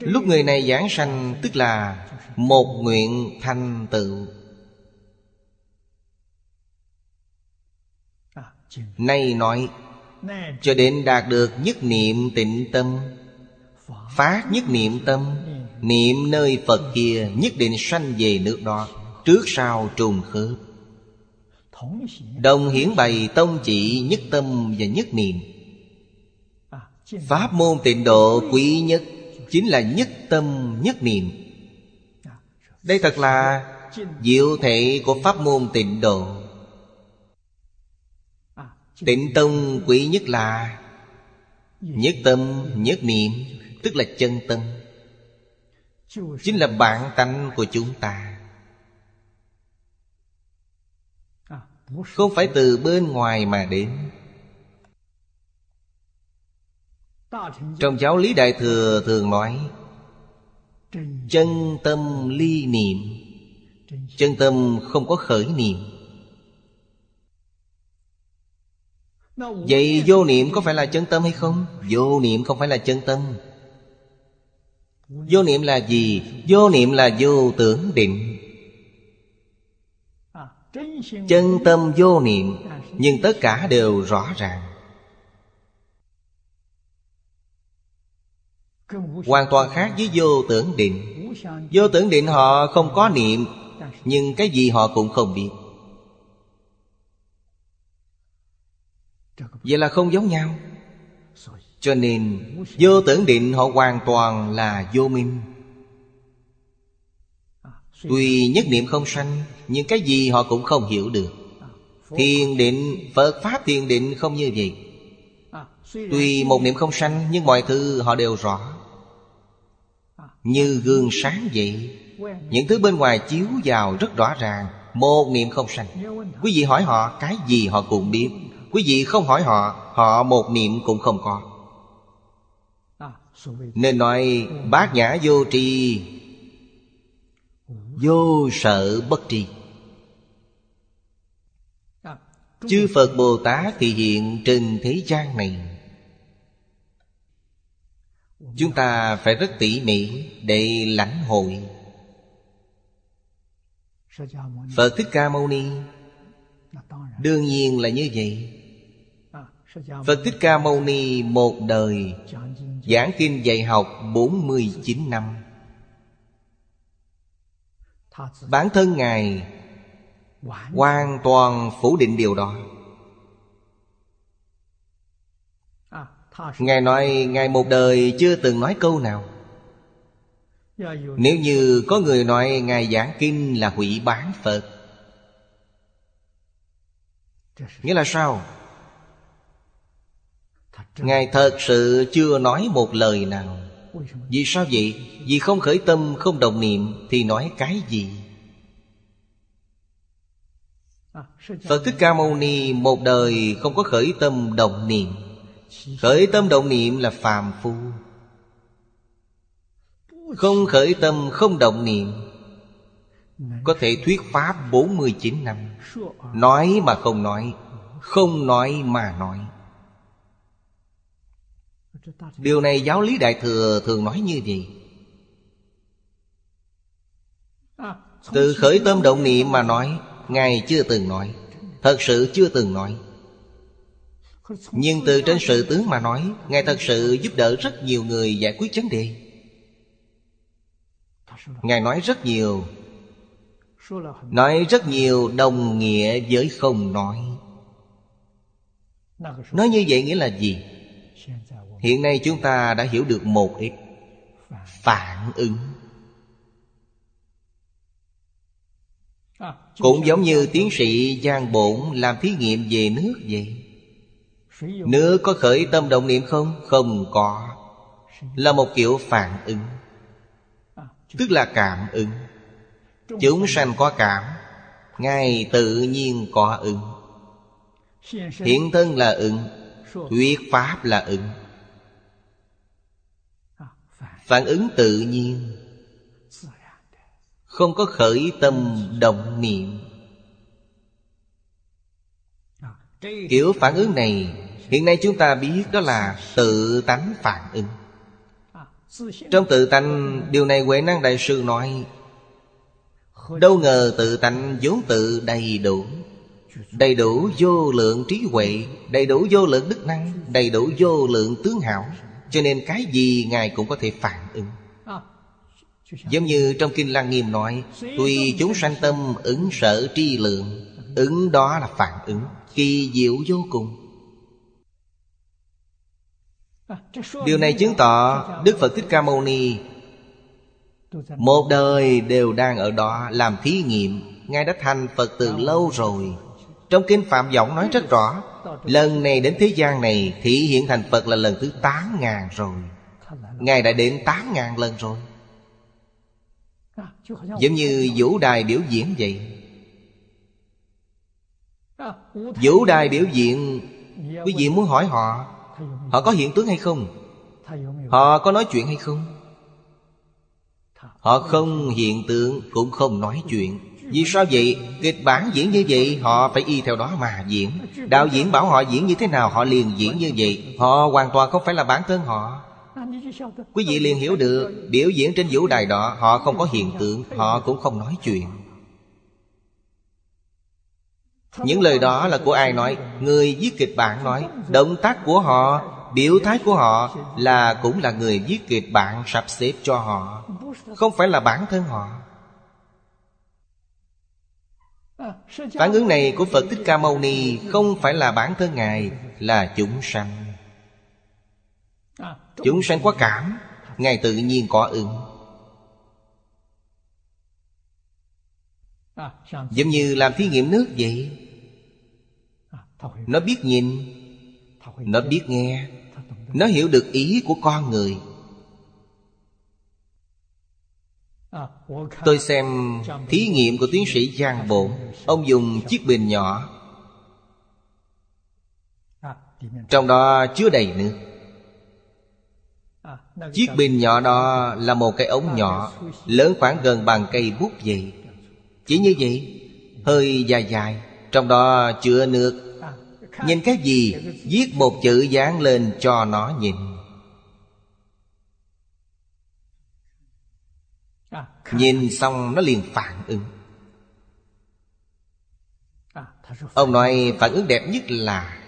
Lúc người này giảng sanh, Tức là một nguyện thành tựu. Nay nói, Cho đến đạt được nhất niệm tịnh tâm, Phát nhất niệm tâm, Niệm nơi Phật kia Nhất định sanh về nước đó, Trước sau trùng khớp. Đồng hiển bày tông chỉ nhất tâm và nhất niệm. Pháp môn tịnh độ quý nhất Chính là nhất tâm, nhất niệm. Đây thật là Diệu thể của pháp môn tịnh độ. Tịnh tông quý nhất là Nhất tâm, nhất niệm, Tức là chân tâm. Chính là bản tánh của chúng ta. Không phải từ bên ngoài mà đến Trong giáo lý Đại Thừa thường nói, Chân tâm ly niệm, Chân tâm không có khởi niệm Vậy vô niệm có phải là chân tâm hay không? Vô niệm không phải là chân tâm Vô niệm là gì? Vô niệm là vô tưởng định Chân tâm vô niệm Nhưng tất cả đều rõ ràng. Hoàn toàn khác với vô tưởng định. Vô tưởng định họ không có niệm Nhưng cái gì họ cũng không biết. Vậy là không giống nhau. Cho nên vô tưởng định họ hoàn toàn là vô minh Tuy nhất niệm không sanh Nhưng cái gì họ cũng không hiểu được. Thiền định, Phật Pháp thiền định không như vậy. Tuy một niệm không sanh Nhưng mọi thứ họ đều rõ. Như gương sáng vậy. Những thứ bên ngoài chiếu vào rất rõ ràng. Một niệm không sanh. Quý vị hỏi họ cái gì họ cũng biết. Quý vị không hỏi họ Họ một niệm cũng không có. Nên nói bát nhã vô tri Vô sợ bất tri. Chư Phật Bồ Tát thì hiện trên thế gian này. Chúng ta phải rất tỉ mỉ để lãnh hội. Phật Thích Ca Mâu Ni Đương nhiên là như vậy. Phật Thích Ca Mâu Ni một đời Giảng kinh dạy học 49 năm. Bản thân Ngài Hoàn toàn phủ định điều đó. Ngài nói Ngài một đời chưa từng nói câu nào. Nếu như có người nói Ngài giảng kinh là hủy bán Phật. Nghĩa là sao? Ngài thật sự chưa nói một lời nào Vì sao vậy? Vì không khởi tâm, không đồng niệm Thì nói cái gì? Phật Thích Ca Mâu Ni một đời không có khởi tâm đồng niệm. Khởi tâm động niệm là phàm phu. Không khởi tâm không động niệm. Có thể thuyết pháp 49 năm. Nói mà không nói Không nói mà nói Điều này giáo lý Đại Thừa thường nói như vậy. Từ khởi tâm động niệm mà nói Ngài chưa từng nói. Thật sự chưa từng nói. Nhưng từ trên sự tướng mà nói Ngài thật sự giúp đỡ rất nhiều người giải quyết vấn đề. Ngài nói rất nhiều. Nói rất nhiều đồng nghĩa với không nói. Nói như vậy nghĩa là gì? Hiện nay chúng ta đã hiểu được một ít Phản ứng. Cũng giống như tiến sĩ Giang Bổn làm thí nghiệm về nước vậy. Nước có khởi tâm động niệm không? Không có. Là một kiểu phản ứng. Tức là cảm ứng. Chúng sanh có cảm, ngay tự nhiên có ứng. Hiện thân là ứng. Thuyết pháp là ứng. Phản ứng tự nhiên. Không có khởi tâm động niệm. Kiểu phản ứng này, Hiện nay chúng ta biết đó là tự tánh phản ứng. Trong tự tánh, Điều này Huệ Năng Đại Sư nói, Đâu ngờ tự tánh vốn tự đầy đủ. Đầy đủ vô lượng trí huệ, Đầy đủ vô lượng đức năng, Đầy đủ vô lượng tướng hảo. Cho nên cái gì Ngài cũng có thể phản ứng. Giống như trong Kinh Lăng Nghiêm nói Tùy chúng sanh tâm ứng sở tri lượng, Ứng đó là phản ứng, Kỳ diệu vô cùng. Điều này chứng tỏ Đức Phật Thích Ca Mâu Ni Một đời đều đang ở đó làm thí nghiệm. Ngài đã thành Phật từ lâu rồi. Trong Kinh Phạm Giọng nói rất rõ, Lần này đến thế gian này Thị hiện thành Phật là lần thứ 8 ngàn rồi. Ngài đã đến 8 ngàn lần rồi. Giống như vũ đài biểu diễn vậy. Vũ đài biểu diễn, Quý vị muốn hỏi họ Họ có hiện tướng hay không? Họ có nói chuyện hay không? Họ không hiện tượng, cũng không nói chuyện. Vì sao vậy? Kịch bản diễn như vậy, Họ phải y theo đó mà diễn. Đạo diễn bảo họ diễn như thế nào, Họ liền diễn như vậy. Họ hoàn toàn không phải là bản thân họ. Quý vị liền hiểu được, Biểu diễn trên vũ đài đó, Họ không có hiện tượng, Họ cũng không nói chuyện. Những lời đó là của ai nói? Người viết kịch bản nói. Động tác của họ, Biểu thái của họ Là cũng là người viết kịch bản sắp xếp cho họ. Không phải là bản thân họ. Phản ứng này của Phật Thích Ca Mâu Ni Không phải là bản thân Ngài, Là chúng sanh. Chúng sanh có cảm, Ngài tự nhiên có ứng. Giống như làm thí nghiệm nước vậy. Nó biết nhìn, Nó biết nghe, Nó hiểu được ý của con người. Tôi xem thí nghiệm của tiến sĩ Giang Bổn Ông dùng chiếc bình nhỏ. Trong đó chứa đầy nước. Chiếc bình nhỏ đó là một cái ống nhỏ, Lớn khoảng gần bằng cây bút vậy. Chỉ như vậy, Hơi dài dài, Trong đó chứa nước. Nhìn cái gì, Viết một chữ dán lên cho nó nhìn. Nhìn xong nó liền phản ứng. Ông nói phản ứng đẹp nhất là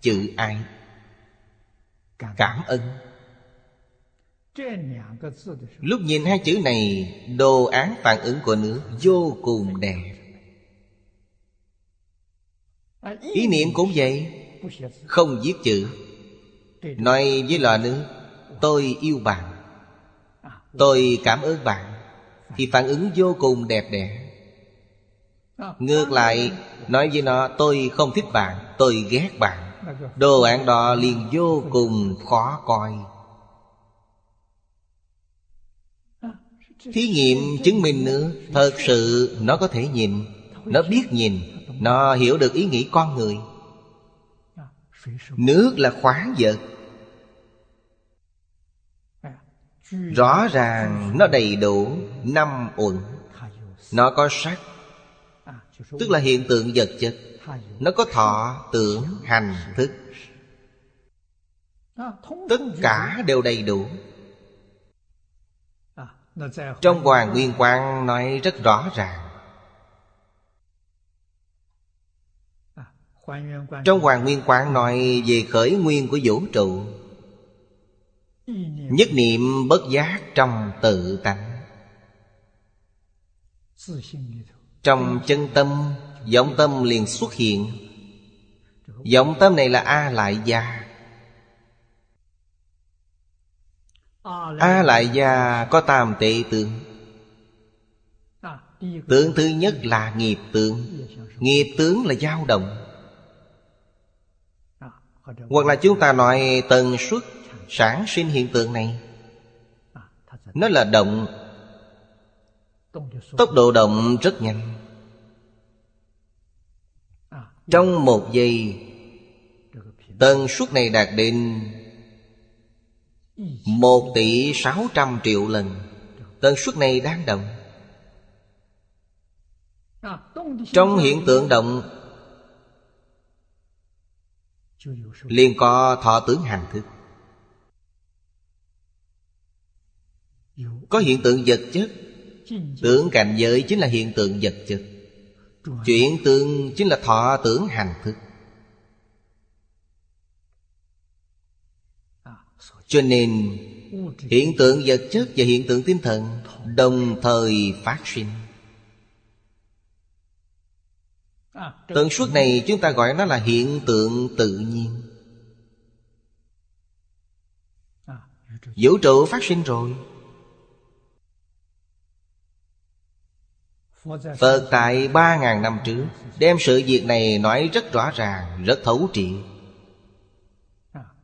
Chữ ai? Cảm ơn. Lúc nhìn hai chữ này Đồ án phản ứng của nước Vô cùng đẹp. Ý niệm cũng vậy. Không viết chữ. Nói với lò nước Tôi yêu bạn Tôi cảm ơn bạn Thì phản ứng vô cùng đẹp đẽ. Ngược lại, Nói với nó, tôi không thích bạn, Tôi ghét bạn. Đồ án đó liền vô cùng khó coi. Thí nghiệm chứng minh nữa, Thật sự nó có thể nhìn. Nó biết nhìn, Nó hiểu được ý nghĩ con người. Nước là khoáng vật Rõ ràng nó đầy đủ năm uẩn. Nó có sắc Tức là hiện tượng vật chất. Nó có thọ, tưởng, hành, thức. Tất cả đều đầy đủ. Trong Hoàng Nguyên Quang nói rất rõ ràng. Trong Hoàng Nguyên Quang nói về khởi nguyên của vũ trụ Nhất niệm bất giác trong tự tánh. Trong chân tâm, Vọng tâm liền xuất hiện. Vọng tâm này là A lại gia. A lại gia có tam tệ tướng. Tượng thứ nhất là nghiệp tướng. Nghiệp tướng là dao động. Hoặc là chúng ta nói tần suất sản sinh hiện tượng này. Nó là động. Tốc độ động rất nhanh. Trong một giây, Tần suất này đạt đến một tỷ sáu trăm triệu lần. Tần suất này đang động. Trong hiện tượng động, liền có thọ tướng hành thức Có hiện tượng vật chất. Tưởng cảnh giới chính là hiện tượng vật chất. Chuyện tương chính là thọ tưởng hành thức. Cho nên, Hiện tượng vật chất và hiện tượng tinh thần Đồng thời phát sinh. Tần suất này chúng ta gọi nó là hiện tượng tự nhiên. Vũ trụ phát sinh rồi Phật tại ba ngàn năm trước, Đem sự việc này nói rất rõ ràng, Rất thấu triệt.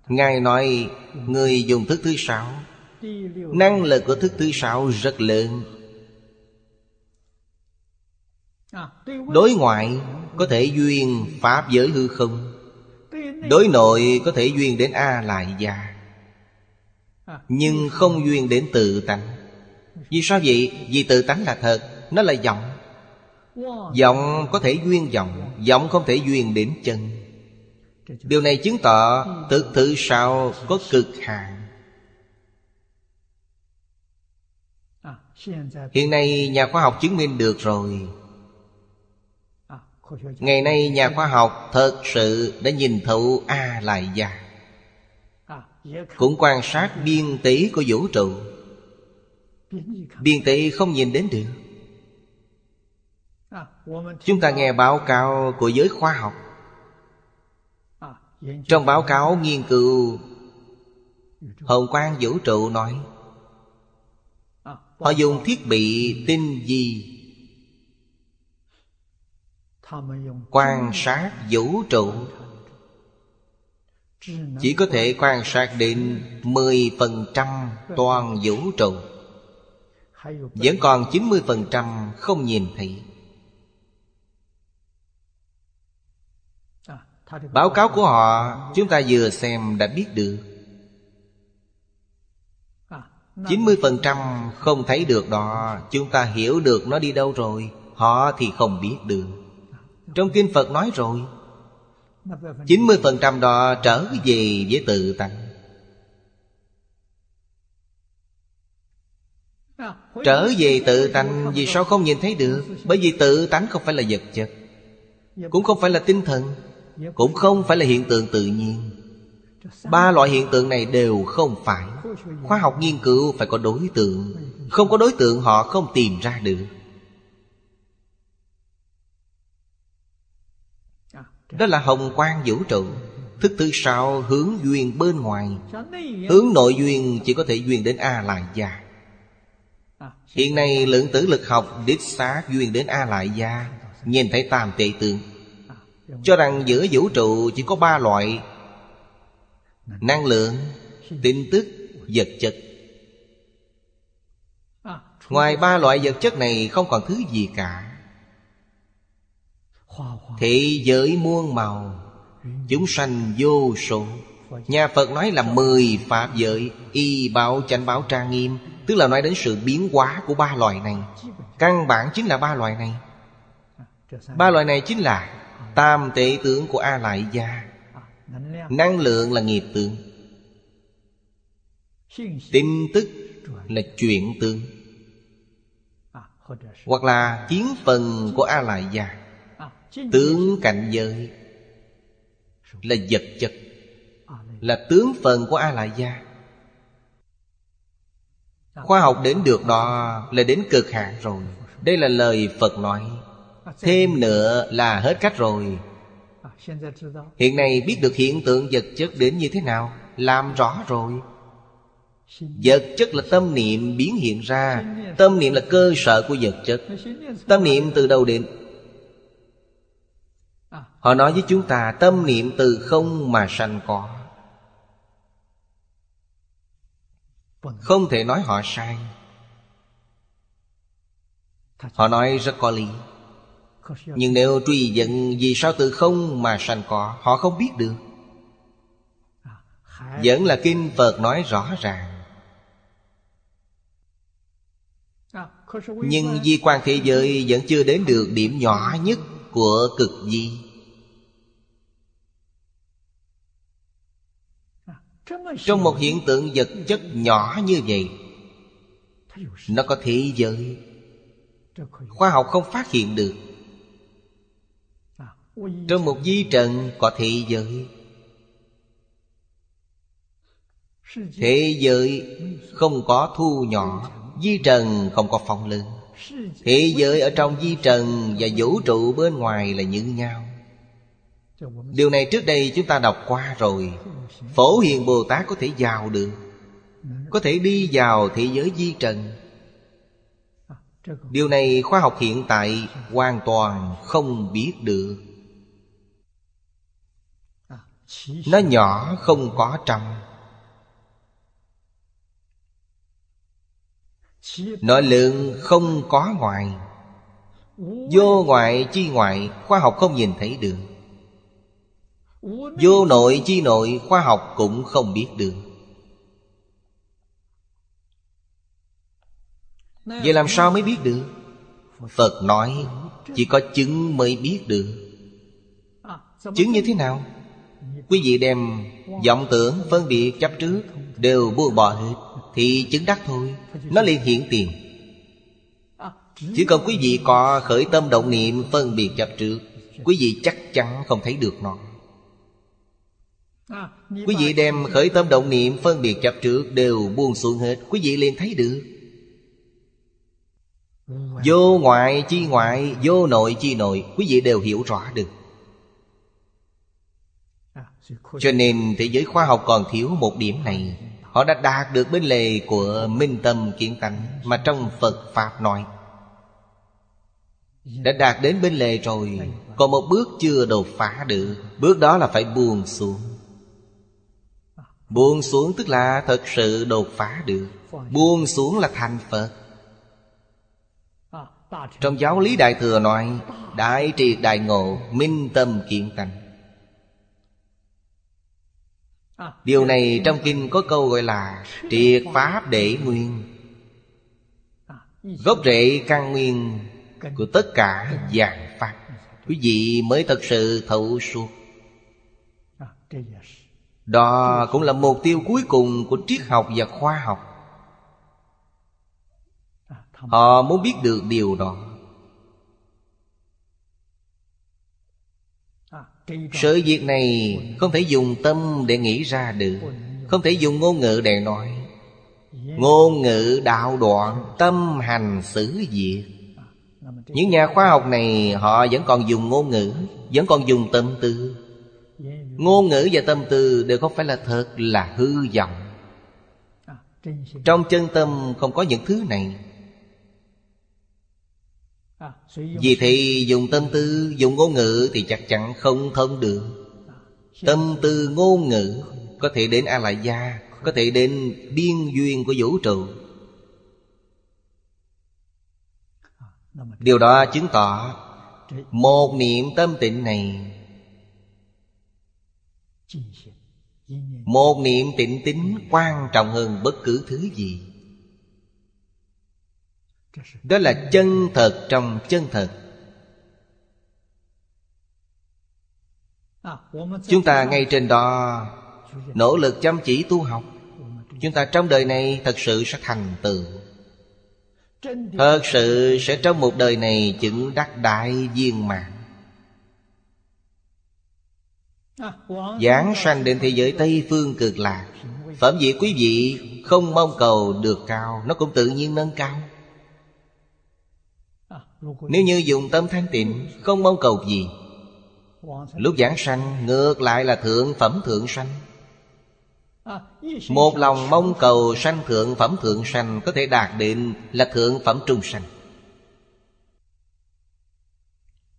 Ngài nói, Người dùng thức thứ sáu, Năng lực của thức thứ sáu rất lớn. Đối ngoại có thể duyên Pháp giới hư không? Đối nội có thể duyên đến A lại gia Nhưng không duyên đến tự tánh. Vì sao vậy? Vì tự tánh là thật, Nó là vọng Giọng có thể duyên giọng Giọng không thể duyên đến chân. Điều này chứng tỏ Thực thử sao có cực hạn. Hiện nay nhà khoa học chứng minh được rồi. Ngày nay nhà khoa học thật sự đã nhìn thấu A Lại già Cũng quan sát biên tỷ của vũ trụ. Biên tỷ không nhìn đến được. Chúng ta nghe báo cáo của giới khoa học. Trong báo cáo nghiên cứu, Hồng quang vũ trụ nói, Họ dùng thiết bị tinh vi, Quan sát vũ trụ. Chỉ có thể quan sát đến 10% toàn vũ trụ. Vẫn còn 90% không nhìn thấy. Báo cáo của họ, chúng ta vừa xem đã biết được. 90% không thấy được đó, Chúng ta hiểu được nó đi đâu rồi, Họ thì không biết được. Trong Kinh Phật nói rồi 90% đó trở về với tự tánh Trở về tự tánh Vì sao không nhìn thấy được? Bởi vì tự tánh không phải là vật chất, Cũng không phải là tinh thần. Cũng không phải là hiện tượng tự nhiên. Ba loại hiện tượng này đều không phải. Khoa học nghiên cứu phải có đối tượng. Không có đối tượng, họ không tìm ra được. Đó là hồng quang vũ trụ. Thức thứ sáu, hướng duyên bên ngoài. Hướng nội duyên chỉ có thể duyên đến A lại gia Hiện nay, lượng tử lực học đích xác duyên đến A lại gia Nhìn thấy tam tệ tượng. Cho rằng giữa vũ trụ chỉ có ba loại Năng lượng, Tin tức, Vật chất. Ngoài ba loại vật chất này, không còn thứ gì cả. Thị giới muôn màu, Chúng sanh vô số. Nhà Phật nói là mười Pháp giới, Y bảo chánh bảo trang nghiêm, Tức là nói đến sự biến hóa của ba loại này. Căn bản chính là ba loại này. Ba loại này chính là Tam tế tướng của A Lại Gia Năng lượng là nghiệp tướng. Tin tức là chuyện tướng. Hoặc là chiến phần của A Lại Gia Tướng cảnh giới Là vật chất, Là tướng phần của A Lại Gia Khoa học đến được đó là đến cực hạn rồi. Đây là lời Phật nói. Thêm nữa là hết cách rồi. Hiện nay biết được hiện tượng vật chất đến như thế nào, Làm rõ rồi. Vật chất là tâm niệm biến hiện ra. Tâm niệm là cơ sở của vật chất. Tâm niệm từ đâu đến? Họ nói với chúng ta, Tâm niệm từ không mà sanh có. Không thể nói họ sai. Họ nói rất có lý. Nhưng nếu truy vấn Vì sao từ không mà sanh có Họ không biết được. Vẫn là Kinh Phật nói rõ ràng. Nhưng di quan thế giới Vẫn chưa đến được điểm nhỏ nhất Của cực di. Trong một hiện tượng vật chất nhỏ như vậy, Nó có thế giới. Khoa học không phát hiện được. Trong một di trần có thị giới. Thế giới không có thu nhỏ, Di trần không có phong lớn Thế giới ở trong di trần và vũ trụ bên ngoài là như nhau. Điều này trước đây chúng ta đọc qua rồi. Phổ Hiền Bồ Tát có thể vào được, Có thể đi vào thế giới di trần. Điều này khoa học hiện tại hoàn toàn không biết được. Nó nhỏ, không có trong Nó lượng không có ngoài. Vô ngoại, chi ngoại, Khoa học không nhìn thấy được. Vô nội, chi nội, khoa học cũng không biết được. Vậy làm sao mới biết được? Phật nói, Chỉ có chứng mới biết được. Chứng như thế nào? Quý vị đem vọng tưởng phân biệt chấp trước Đều buông bỏ hết Thì chứng đắc thôi, Nó liền hiện tiền. Chỉ cần quý vị có khởi tâm động niệm phân biệt chấp trước, Quý vị chắc chắn không thấy được nó. Quý vị đem khởi tâm động niệm phân biệt chấp trước Đều buông xuống hết, Quý vị liền thấy được. Vô ngoại chi ngoại, Vô nội chi nội, Quý vị đều hiểu rõ được. Cho nên thế giới khoa học còn thiếu một điểm này. Họ đã đạt được bên lề của minh tâm kiến tánh Mà trong Phật Pháp nói. Đã đạt đến bên lề rồi, Còn một bước chưa đột phá được. Bước đó là phải buông xuống. Buông xuống tức là thật sự đột phá được. Buông xuống là thành Phật. Trong giáo lý Đại Thừa nói, Đại triệt đại ngộ, Minh tâm kiện tánh. Điều này trong kinh có câu gọi là Triệt pháp để nguyên. Gốc rễ căn nguyên Của tất cả dạng pháp, Quý vị mới thật sự thấu suốt. Đó cũng là mục tiêu cuối cùng của triết học và khoa học. Họ muốn biết được điều đó. Sự việc này không thể dùng tâm để nghĩ ra được, Không thể dùng ngôn ngữ để nói. Ngôn ngữ đạo đoạn, Tâm hành xử việc. Những nhà khoa học này, Họ vẫn còn dùng ngôn ngữ, Vẫn còn dùng tâm tư. Ngôn ngữ và tâm tư đều không phải là thật, Là hư vọng. Trong chân tâm không có những thứ này vì thì dùng tâm tư, dùng ngôn ngữ Thì chắc chắn không thông được. Tâm tư ngôn ngữ Có thể đến A Lại Gia Có thể đến biên duyên của vũ trụ. Điều đó chứng tỏ Một niệm tâm tịnh này Một niệm tịnh tính quan trọng hơn bất cứ thứ gì đó là chân thật trong chân thật. Chúng ta ngay trên đó Nỗ lực chăm chỉ tu học. Chúng ta trong đời này thật sự sẽ thành tựu. Thật sự sẽ trong một đời này chứng đắc đại viên mạng Giảng sanh đến thế giới Tây Phương cực lạc. Phẩm vị quý vị không mong cầu được cao Nó cũng tự nhiên nâng cao nếu như dùng tâm thanh tịnh, Không mong cầu gì. Lúc giảng sanh, Ngược lại là thượng phẩm thượng sanh. Một lòng mong cầu sanh thượng phẩm thượng sanh Có thể đạt đến là thượng phẩm trung sanh.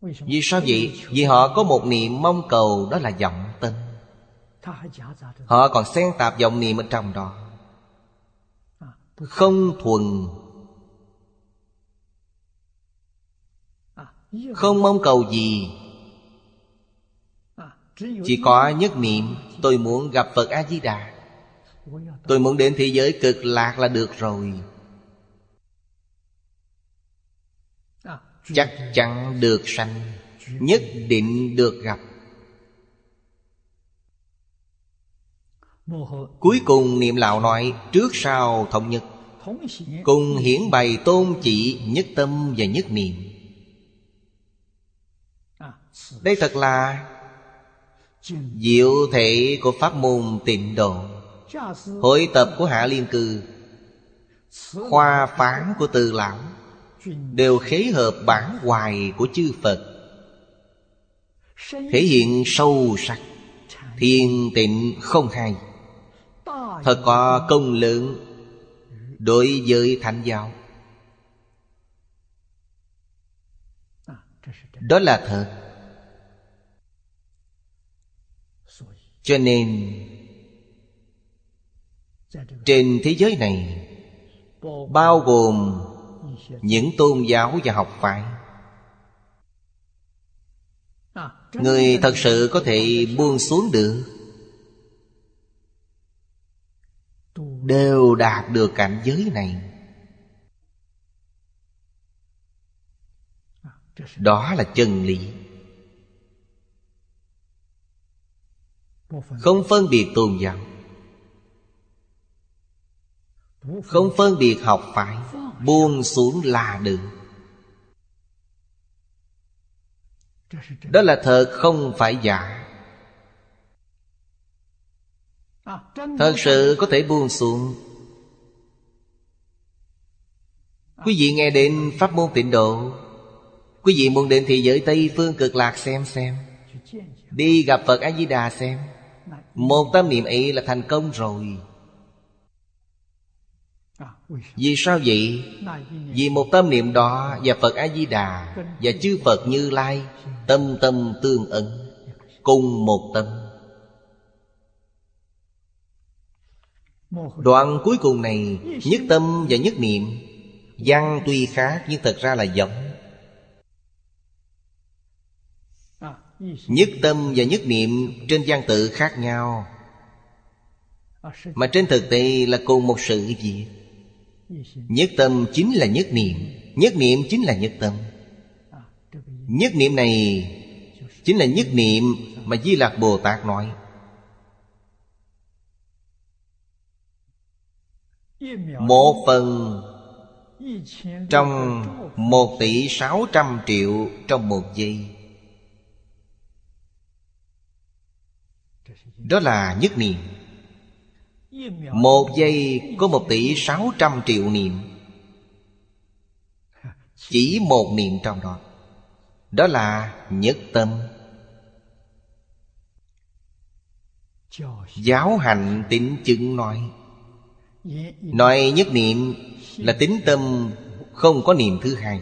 Vì sao vậy? Vì họ có một niệm mong cầu, Đó là vọng tâm. Họ còn xen tạp vọng niệm ở trong đó. Không thuần Không mong cầu gì. Chỉ có nhất niệm, Tôi muốn gặp Phật A-di-đà. Tôi muốn đến thế giới cực lạc là được rồi. Chắc chắn được sanh, Nhất định được gặp. Cuối cùng niệm lão nói, Trước sau thống nhất. Cùng hiển bày tôn chỉ Nhất tâm và nhất niệm đây thật là Diệu thể của pháp môn tịnh độ. Hội tập của Hạ Liên Cư, Khoa phán của Từ Lão, Đều khế hợp bản hoài của chư Phật. Thể hiện sâu sắc Thiên tịnh không hay. Thật có công lượng Đối với thánh giáo. Đó là thật. cho nên, trên thế giới này, bao gồm những tôn giáo và học phái, người thật sự có thể buông xuống được, đều đạt được cảnh giới này. Đó là chân lý. Không phân biệt tôn giáo. Không phân biệt học phái. Buông xuống là được. Đó là thật, không phải giả. Thật sự có thể buông xuống. Quý vị nghe đến Pháp môn tịnh độ. Quý vị muốn đến thì giới Tây Phương cực lạc xem xem. Đi gặp Phật A-di-đà xem. Một tâm niệm ấy là thành công rồi. Vì sao vậy? Vì một tâm niệm đó Và Phật A-di-đà Và chư Phật Như Lai Tâm tâm tương ấn Cùng một tâm Đoạn cuối cùng này Nhất tâm và nhất niệm Văn tuy khác nhưng thật ra là giống Nhất tâm và nhất niệm trên văn tự khác nhau. Mà trên thực tế là cùng một sự việc. Nhất tâm chính là nhất niệm Nhất niệm chính là nhất tâm. Nhất niệm này Chính là nhất niệm mà Di Lạc Bồ Tát nói. Một phần Trong một tỷ sáu trăm triệu trong một giây. Đó là nhất niệm. Một giây có một tỷ sáu trăm triệu niệm. Chỉ một niệm trong đó. Đó là nhất tâm. Giáo hành tính chứng nói. Nói nhất niệm là tính tâm Không có niệm thứ hai.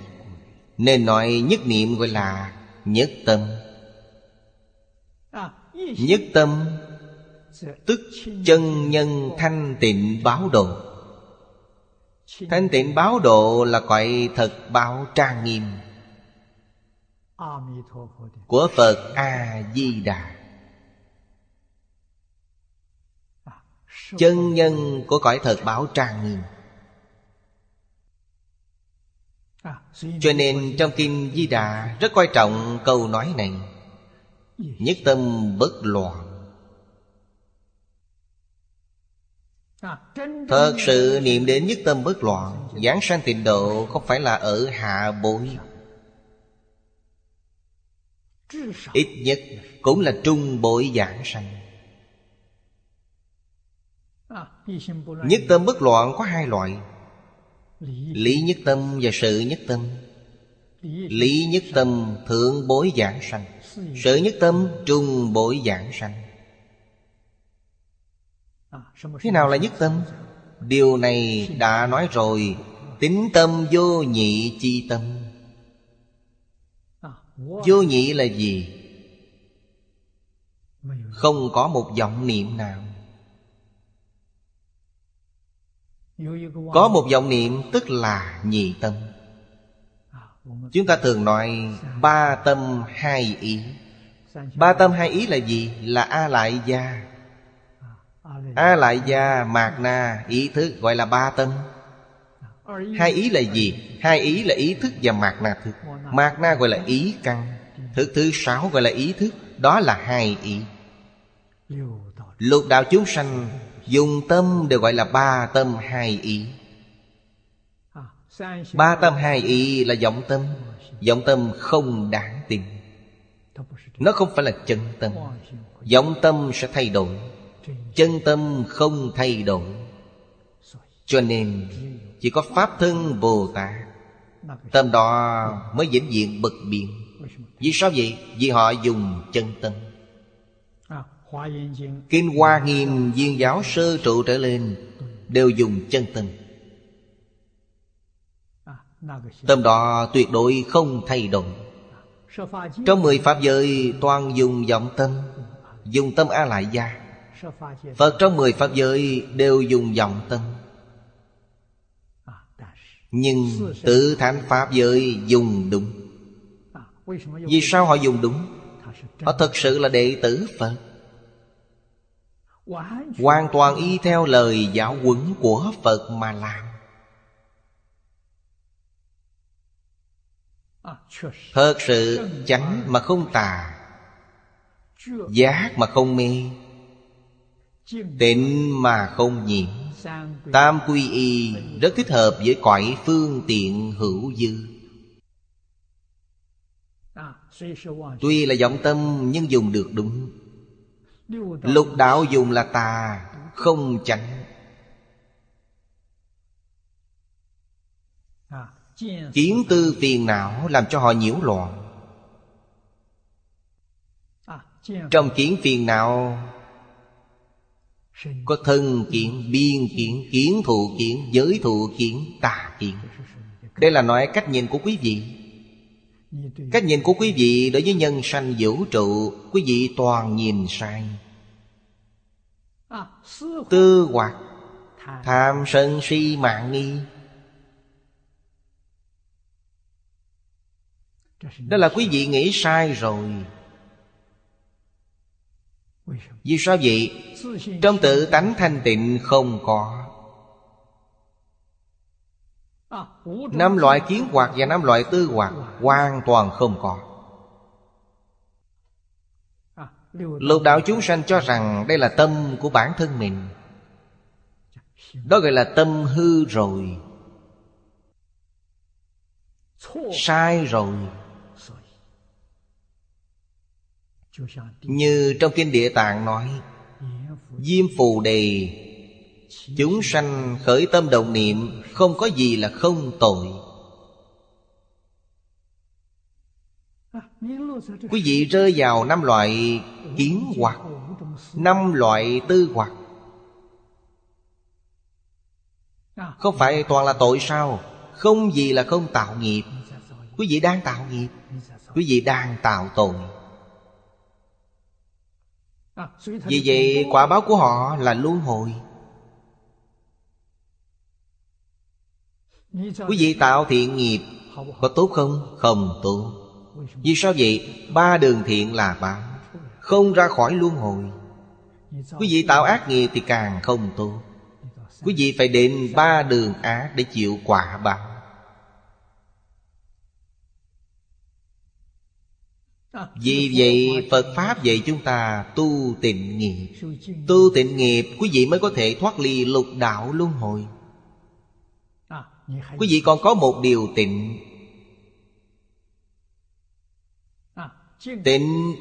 Nên nói nhất niệm gọi là nhất tâm. Nhất tâm Tức chân nhân thanh tịnh báo độ. Thanh tịnh báo độ là cõi thật báo trang nghiêm. Của Phật A-di-đà. Chân nhân của cõi thật báo trang nghiêm. Cho nên trong Kinh Di Đà Rất coi trọng câu nói này. Nhất tâm bất loạn. Thật sự niệm đến nhất tâm bất loạn, Giảng sanh tịnh độ không phải là ở hạ bối Ít nhất cũng là trung bội giảng sanh. Nhất tâm bất loạn có hai loại. Lý nhất tâm và sự nhất tâm. Lý nhất tâm thượng bối giảng sanh, Sự nhất tâm trung bối giảng sanh. À, Thế nào là nhất tâm? Điều này đã nói rồi Tính tâm vô nhị chi tâm Vô nhị là gì? Không có một vọng niệm nào Có một vọng niệm tức là nhị tâm Chúng ta thường nói Ba tâm hai ý Ba tâm hai ý là gì? Là A Lại Gia A Lại Gia Mạc Na Ý thức gọi là ba tâm. Hai ý là gì? Hai ý là ý thức và mạc na thức. Mạc na. Gọi là ý căn. Thức thứ sáu gọi là ý thức. Đó là hai ý. Lục đạo chúng sanh Dùng tâm đều gọi là ba tâm hai ý. Ba tâm hai ý là vọng tâm. Vọng tâm không đáng tin. Nó không phải là chân tâm. Vọng tâm sẽ thay đổi Chân tâm không thay đổi. Cho nên Chỉ có Pháp thân Bồ Tát. Tâm đó mới vĩnh diện bực biện Vì sao vậy? Vì họ dùng chân tâm. Kinh Hoa Nghiêm viên giáo sơ trụ trở lên Đều dùng chân tâm. Tâm đó tuyệt đối không thay đổi. Trong mười Pháp giới toàn dùng vọng tâm, Dùng tâm A Lại Gia. Phật trong mười Pháp giới đều dùng vọng tâm. Nhưng tự thánh Pháp giới dùng đúng. Vì sao họ dùng đúng? Họ thật sự là đệ tử Phật. Hoàn toàn y theo lời giáo huấn của Phật mà làm. Thật sự chánh mà không tà. Giác mà không mê Tịnh mà không nhiễm Tam quy y rất thích hợp với cõi phương tiện hữu dư. Tuy là vọng tâm nhưng dùng được đúng. Lục đạo dùng là tà, Không chánh. Kiến tư phiền não làm cho họ nhiễu loạn. Trong kiến phiền não có thân kiến, biên kiến, kiến thụ kiến, giới thụ kiến, tà kiến Đây là nói cách nhìn của quý vị. Cách nhìn của quý vị đối với nhân sanh vũ trụ Quý vị toàn nhìn sai. Tư hoặc Tham sân si mạng nghi. Đó là quý vị nghĩ sai rồi. Vì sao? Vậy? Trong tự tánh thanh tịnh không có. Năm loại kiến hoạt và năm loại tư hoạt Hoàn toàn không có. Lục đạo chúng sanh cho rằng Đây là tâm của bản thân mình. Đó gọi là tâm hư rồi. Sai rồi. Như trong Kinh Địa Tạng nói, Diêm phù đề, Chúng sanh khởi tâm đồng niệm, Không có gì là không tội. Quý vị rơi vào năm loại kiến hoặc, Năm loại tư hoặc. Không phải toàn là tội sao? Không gì là không tạo nghiệp. Quý vị đang tạo nghiệp. Quý vị đang tạo tội. Vì vậy quả báo của họ là luân hồi. Quý vị tạo thiện nghiệp Có tốt không? Không tốt. Vì sao vậy? Ba đường thiện là báo Không ra khỏi luân hồi. Quý vị tạo ác nghiệp thì càng không tốt. Quý vị phải đến ba đường ác để chịu quả báo Vì vậy, Phật Pháp dạy chúng ta tu tịnh nghiệp. Tu tịnh nghiệp, quý vị mới có thể thoát ly lục đạo luân hồi. Quý vị còn có một điều tịnh. Tịnh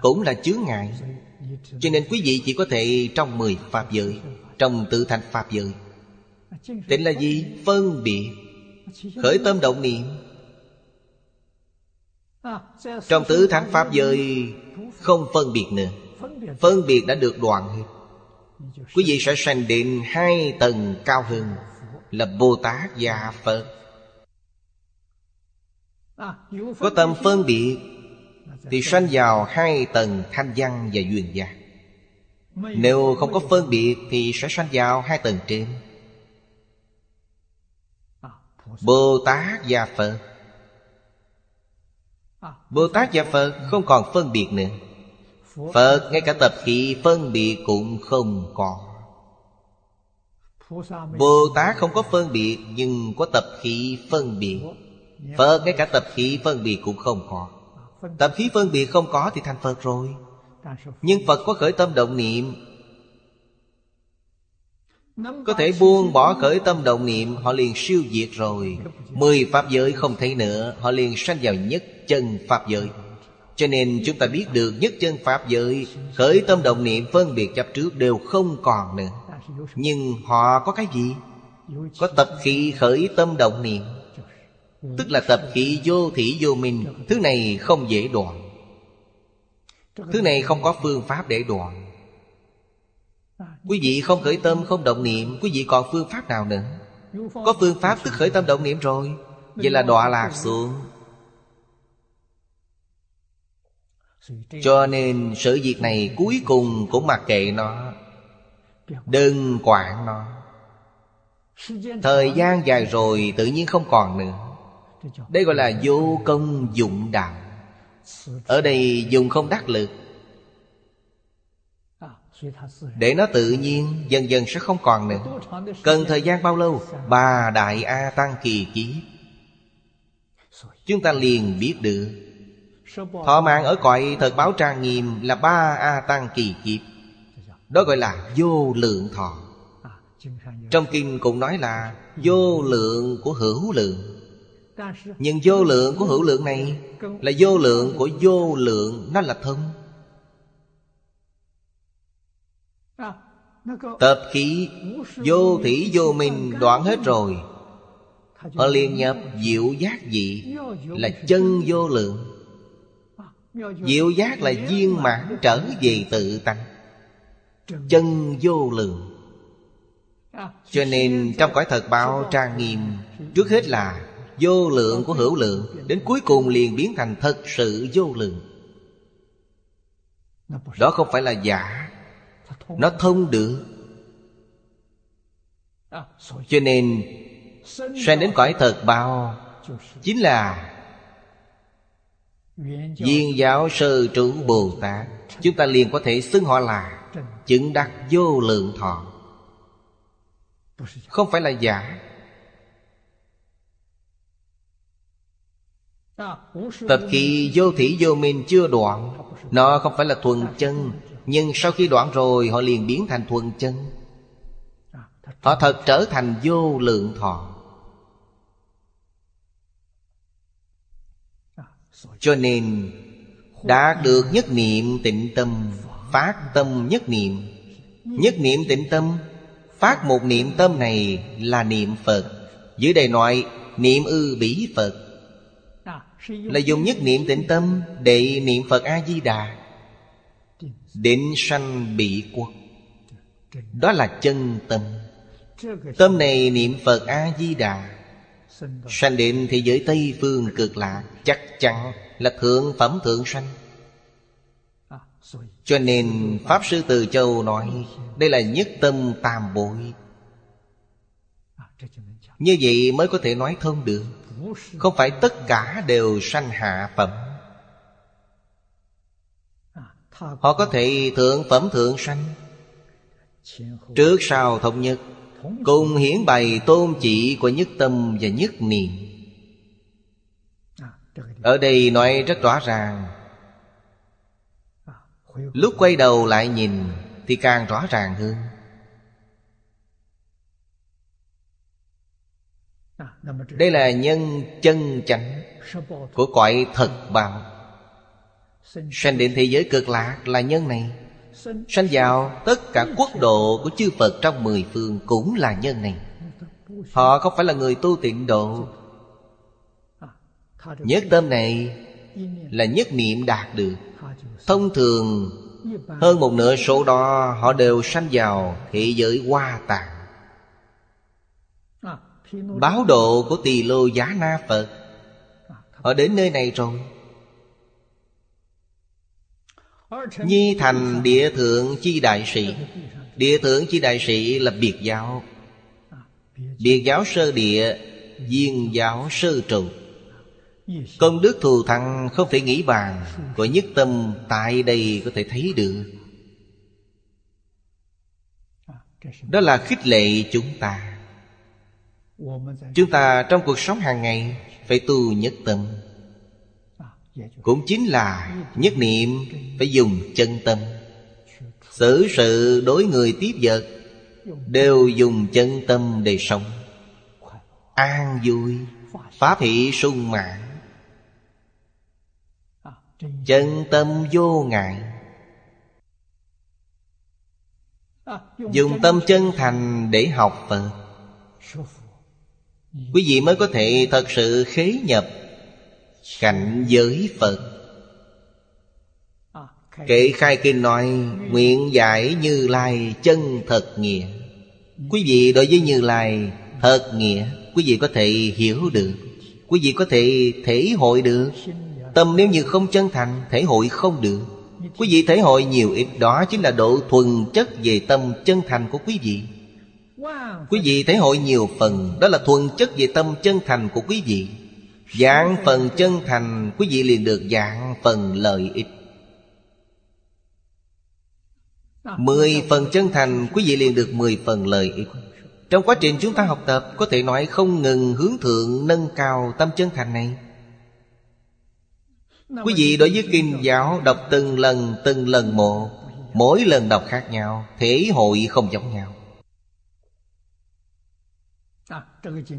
cũng là chướng ngại. Cho nên quý vị chỉ có thể trong mười Pháp giới, Trong tự thành Pháp giới. Tịnh là gì? Phân biệt. Khởi tâm động niệm. Trong tứ thắng Pháp giới, Không phân biệt nữa. Phân biệt đã được đoạn hết. Quý vị sẽ sanh đến hai tầng cao hơn Là Bồ Tát và Phật. Có tâm phân biệt Thì sanh vào hai tầng thanh văn và duyên giác Nếu không có phân biệt Thì sẽ sanh vào hai tầng trên. Bồ Tát và Phật. Bồ Tát và Phật không còn phân biệt nữa. Phật, ngay cả tập khí phân biệt cũng không có Bồ Tát không có phân biệt, Nhưng có tập khí phân biệt. Phật, ngay cả tập khí phân biệt cũng không có Tập khí phân biệt không có thì thành Phật rồi. Nhưng Phật có khởi tâm động niệm có thể buông bỏ khởi tâm động niệm Họ liền siêu diệt rồi. Mười Pháp giới không thấy nữa Họ liền sanh vào nhất chân Pháp giới. Cho nên chúng ta biết được nhất chân Pháp giới Khởi tâm động niệm phân biệt chấp trước đều không còn nữa. Nhưng họ có cái gì? Có tập khí khởi tâm động niệm. Tức là tập khí vô thị vô minh. Thứ này không dễ đoạn. Thứ này không có phương pháp để đoạn Quý vị không khởi tâm, không động niệm, Quý vị còn phương pháp nào nữa? Có phương pháp tức khởi tâm động niệm rồi, Vậy là đọa lạc xuống. Cho nên sự việc này cuối cùng cũng mặc kệ nó, Đừng quản nó. Thời gian dài rồi tự nhiên không còn nữa. Đây gọi là vô công dụng đạo. Ở đây dùng không đắc lực để nó tự nhiên, dần dần sẽ không còn nữa. Cần thời gian bao lâu? Ba đại A Tăng kỳ ký. Chúng ta liền biết được. Thọ mạng ở cõi thật báo trang nghiêm Là ba A Tăng kỳ kiếp. Đó gọi là vô lượng thọ. Trong kinh cũng nói là Vô lượng của hữu lượng. Nhưng vô lượng của hữu lượng này Là vô lượng của vô lượng, Nó là thông. Tập khí, vô thủy vô minh đoạn hết rồi. Họ liền nhập diệu giác dị, Là chân vô lượng. Diệu giác là viên mãn trở về tự tánh. Chân vô lượng. Cho nên trong cõi thật bao trang nghiêm, Trước hết là vô lượng của hữu lượng, Đến cuối cùng liền biến thành thật sự vô lượng. Đó không phải là giả nó thông được. Cho nên Sanh đến cõi thật bao? Chính là Viên giáo sư trụ Bồ Tát. Chúng ta liền có thể xưng họ là Chứng đắc vô lượng thọ. Không phải là giả. Tập kỳ vô thủy vô minh chưa đoạn. Nó không phải là thuần chân. Nhưng sau khi đoạn rồi, Họ liền biến thành thuần chân. Họ thật trở thành vô lượng thọ. Cho nên, đã được nhất niệm tịnh tâm, Phát tâm nhất niệm. Nhất niệm tịnh tâm, Phát một niệm tâm này là niệm Phật. Dưới đây nói, niệm ư bỉ Phật. Là dùng nhất niệm tịnh tâm Để niệm Phật A-di-đà Định sanh bị quốc Đó là chân tâm. Tâm này niệm Phật A-di-đà. Sanh đến thế giới Tây Phương cực lạc Chắc chắn là thượng phẩm thượng sanh. Cho nên Pháp Sư Từ Châu nói, Đây là nhất tâm tam bội Như vậy mới có thể nói thông được. Không phải tất cả đều sanh hạ phẩm. Họ có thể thượng phẩm thượng sanh. Trước sau thống nhất, Cùng hiển bày tôn chỉ của nhất tâm và nhất niệm. Ở đây nói rất rõ ràng. Lúc quay đầu lại nhìn Thì càng rõ ràng hơn. Đây là nhân chân chánh Của cõi thật bằng Sanh đến thế giới cực lạc là nhân này. Sanh vào tất cả quốc độ của chư Phật trong mười phương cũng là nhân này. Họ không phải là người tu tịnh độ. Nhất tâm này là nhất niệm đạt được. Thông thường hơn một nửa số đó họ đều sanh vào thế giới hoa tạng. Báo độ của tỳ lô giá na Phật. Họ đến nơi này rồi Nhi thành địa thượng chi đại sĩ. Địa thượng chi đại sĩ là biệt giáo. Biệt giáo sơ địa, Viên giáo sơ trụ. Công đức thù thắng không thể nghĩ bàn, Của nhất tâm tại đây có thể thấy được. Đó là khích lệ chúng ta. Chúng ta trong cuộc sống hàng ngày Phải tu nhất tâm. Dạ, cũng chính là nhất niệm phải dùng chân tâm. Xử sự đối người tiếp vật đều dùng chân tâm để sống. An vui pháp hỷ sung mãn. Chân tâm vô ngại. Dùng tâm chân thành để học phật. Quý vị mới có thể thật sự khế nhập cảnh giới phật. Kể khai kinh nói, nguyện giải như lai chân thật nghĩa. Quý vị đối với như lai thật nghĩa, quý vị có thể hiểu được. Quý vị có thể thể hội được. Tâm nếu như không chân thành, thể hội không được. Quý vị thể hội nhiều ít đó chính là độ thuần chất về tâm chân thành của quý vị. Quý vị thể hội nhiều phần, đó là thuần chất về tâm chân thành của quý vị. Dạng phần chân thành, Quý vị liền được dạng phần lợi ích. Mười phần chân thành, Quý vị liền được mười phần lợi ích. Trong quá trình chúng ta học tập, Có thể nói không ngừng hướng thượng, Nâng cao tâm chân thành này. Quý vị đối với kinh giáo đọc từng lần từng lần một, Mỗi lần đọc khác nhau, Thể hội không giống nhau.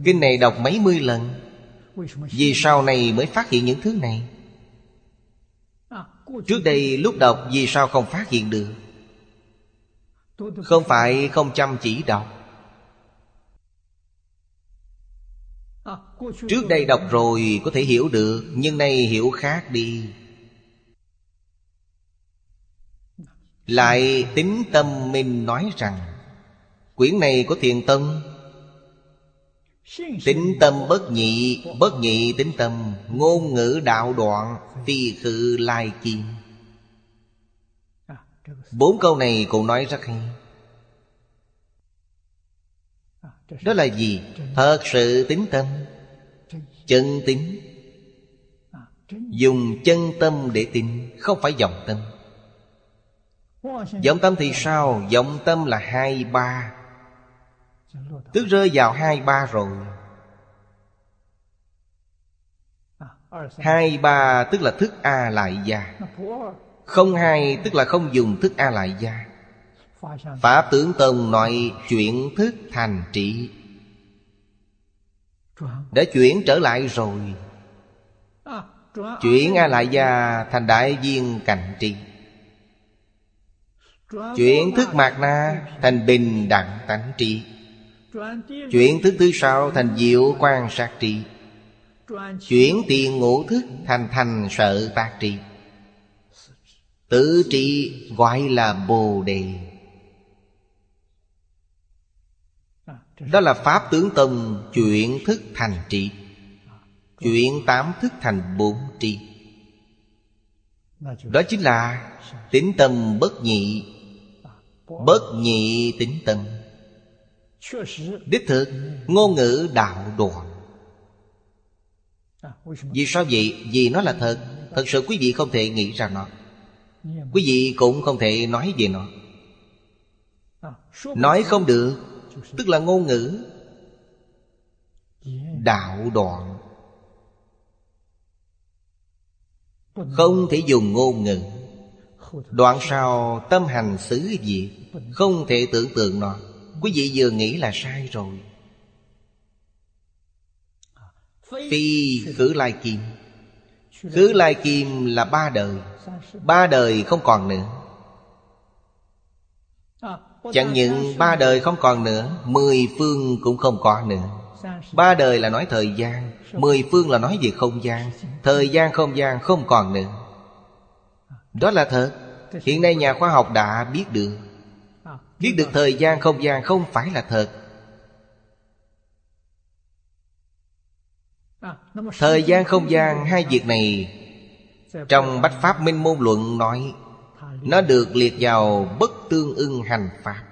Kinh này đọc mấy mươi lần vì sau này mới phát hiện những thứ này? Trước đây, lúc đọc, vì sao không phát hiện được? Không phải không chăm chỉ đọc. Trước đây đọc rồi, có thể hiểu được, Nhưng nay hiểu khác đi. Lại tính tâm mình nói rằng, Quyển này có thiền tâm Tính tâm bất nhị Bất nhị tính tâm, Ngôn ngữ đạo đoạn, Phi khự lai kim. Bốn câu này cũng nói rất hay. Đó là gì? Thật sự tính tâm. Chân tính. Dùng chân tâm để tin, Không phải vọng tâm. Vọng tâm thì sao? Vọng tâm là hai, ba. Tức rơi vào hai ba rồi. Hai ba tức là thức A lại gia Không hai tức là không dùng thức A lại gia Pháp tướng Tông nói chuyển thức thành trị. Đã chuyển trở lại rồi. Chuyển A Lại Gia thành đại viên cạnh trị. Chuyển thức Mạc Na thành bình đẳng tánh trị Chuyển thức thứ sáu thành diệu quan sát trị Chuyển tiền ngũ thức thành thành sợ tác trị Tự trị gọi là Bồ Đề. Đó là Pháp tướng Tông chuyển thức thành trị Chuyển tám thức thành bốn trị Đó chính là tính tâm bất nhị. Bất nhị tính tâm. Đích thực ngôn ngữ đạo đoạn Vì sao vậy? Vì nó là thật. Thật sự quý vị không thể nghĩ ra nó. Quý vị cũng không thể nói về nó. Nói không được Tức là ngôn ngữ Đạo đoạn Không thể dùng ngôn ngữ. Đoạn sau tâm hành xứ diệt Không thể tưởng tượng nó Quý vị vừa nghĩ là sai rồi. Phi khử lai kim. Khứ lai kim là ba đời. Ba đời không còn nữa. Chẳng những ba đời không còn nữa, Mười phương cũng không còn nữa. Ba đời là nói thời gian, Mười phương là nói về không gian. Thời gian không gian không còn nữa. Đó là thật. Hiện nay nhà khoa học đã biết được. Biết được thời gian không gian không phải là thật. Thời gian không gian hai việc này Trong Bách Pháp Minh Môn Luận nói Nó được liệt vào bất tương ưng hành Pháp.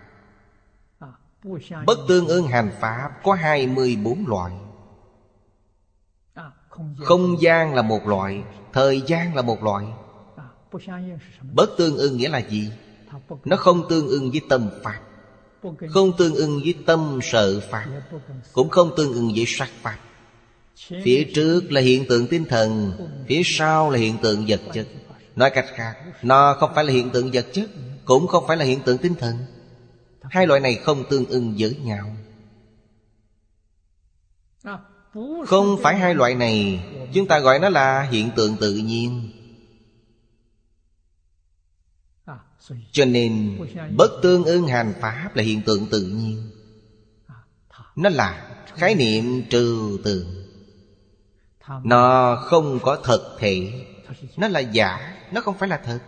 Bất tương ưng hành Pháp có 24 loại. Không gian là một loại Thời gian là một loại. Bất tương ưng nghĩa là gì? Nó không tương ưng với tâm Pháp. Không tương ưng với tâm sợ Pháp. Cũng không tương ưng với sắc Pháp. Phía trước là hiện tượng tinh thần, Phía sau là hiện tượng vật chất. Nói cách khác, Nó không phải là hiện tượng vật chất, Cũng không phải là hiện tượng tinh thần. Hai loại này không tương ưng với nhau. Không phải hai loại này, Chúng ta gọi nó là hiện tượng tự nhiên. Cho nên Bất tương ưng hành Pháp là hiện tượng tự nhiên. Nó là khái niệm trừ tượng, Nó không có thật thể. Nó là giả Nó không phải là thật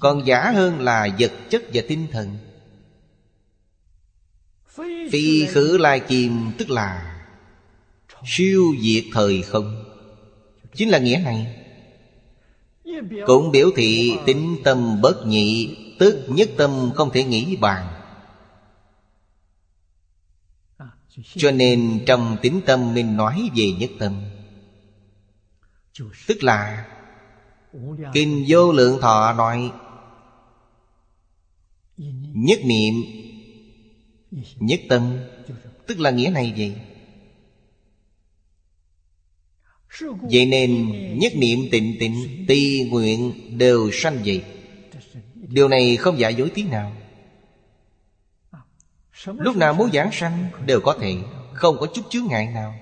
Còn giả hơn là vật chất và tinh thần. Phi khử lai kim tức là Siêu diệt thời không. Chính là nghĩa này cũng biểu thị tính tâm bất nhị, Tức nhất tâm không thể nghĩ bàn. Cho nên trong tính tâm mình nói về nhất tâm. Tức là, Kinh vô lượng thọ nói, Nhất niệm, Nhất tâm. Tức là nghĩa này vậy. Vậy nên nhất niệm tịnh tịnh Tì nguyện đều sanh vậy Điều này không giả dối tí nào. Lúc nào muốn giảng sanh Đều có thể, Không có chút chướng ngại nào.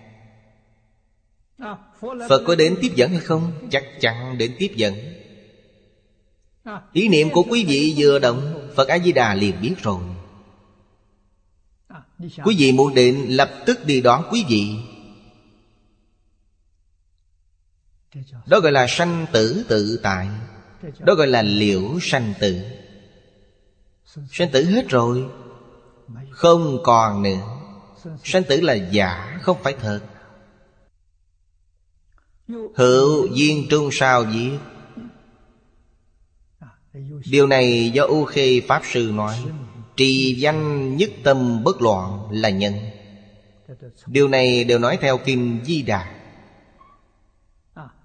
Phật có đến tiếp dẫn hay không? Chắc chắn đến tiếp dẫn. Ý niệm của quý vị vừa động, Phật A-di-đà liền biết rồi. Quý vị muốn định lập tức đi đón quý vị Đó gọi là sanh tử tự tại. Đó gọi là liễu sanh tử. Sanh tử hết rồi, Không còn nữa. Sanh tử là giả, không phải thật. Hữu duyên trung sao gì? Điều này do U Khê Pháp Sư nói. Trì danh nhất tâm bất loạn là nhân. Điều này đều nói theo Kinh Di Đà.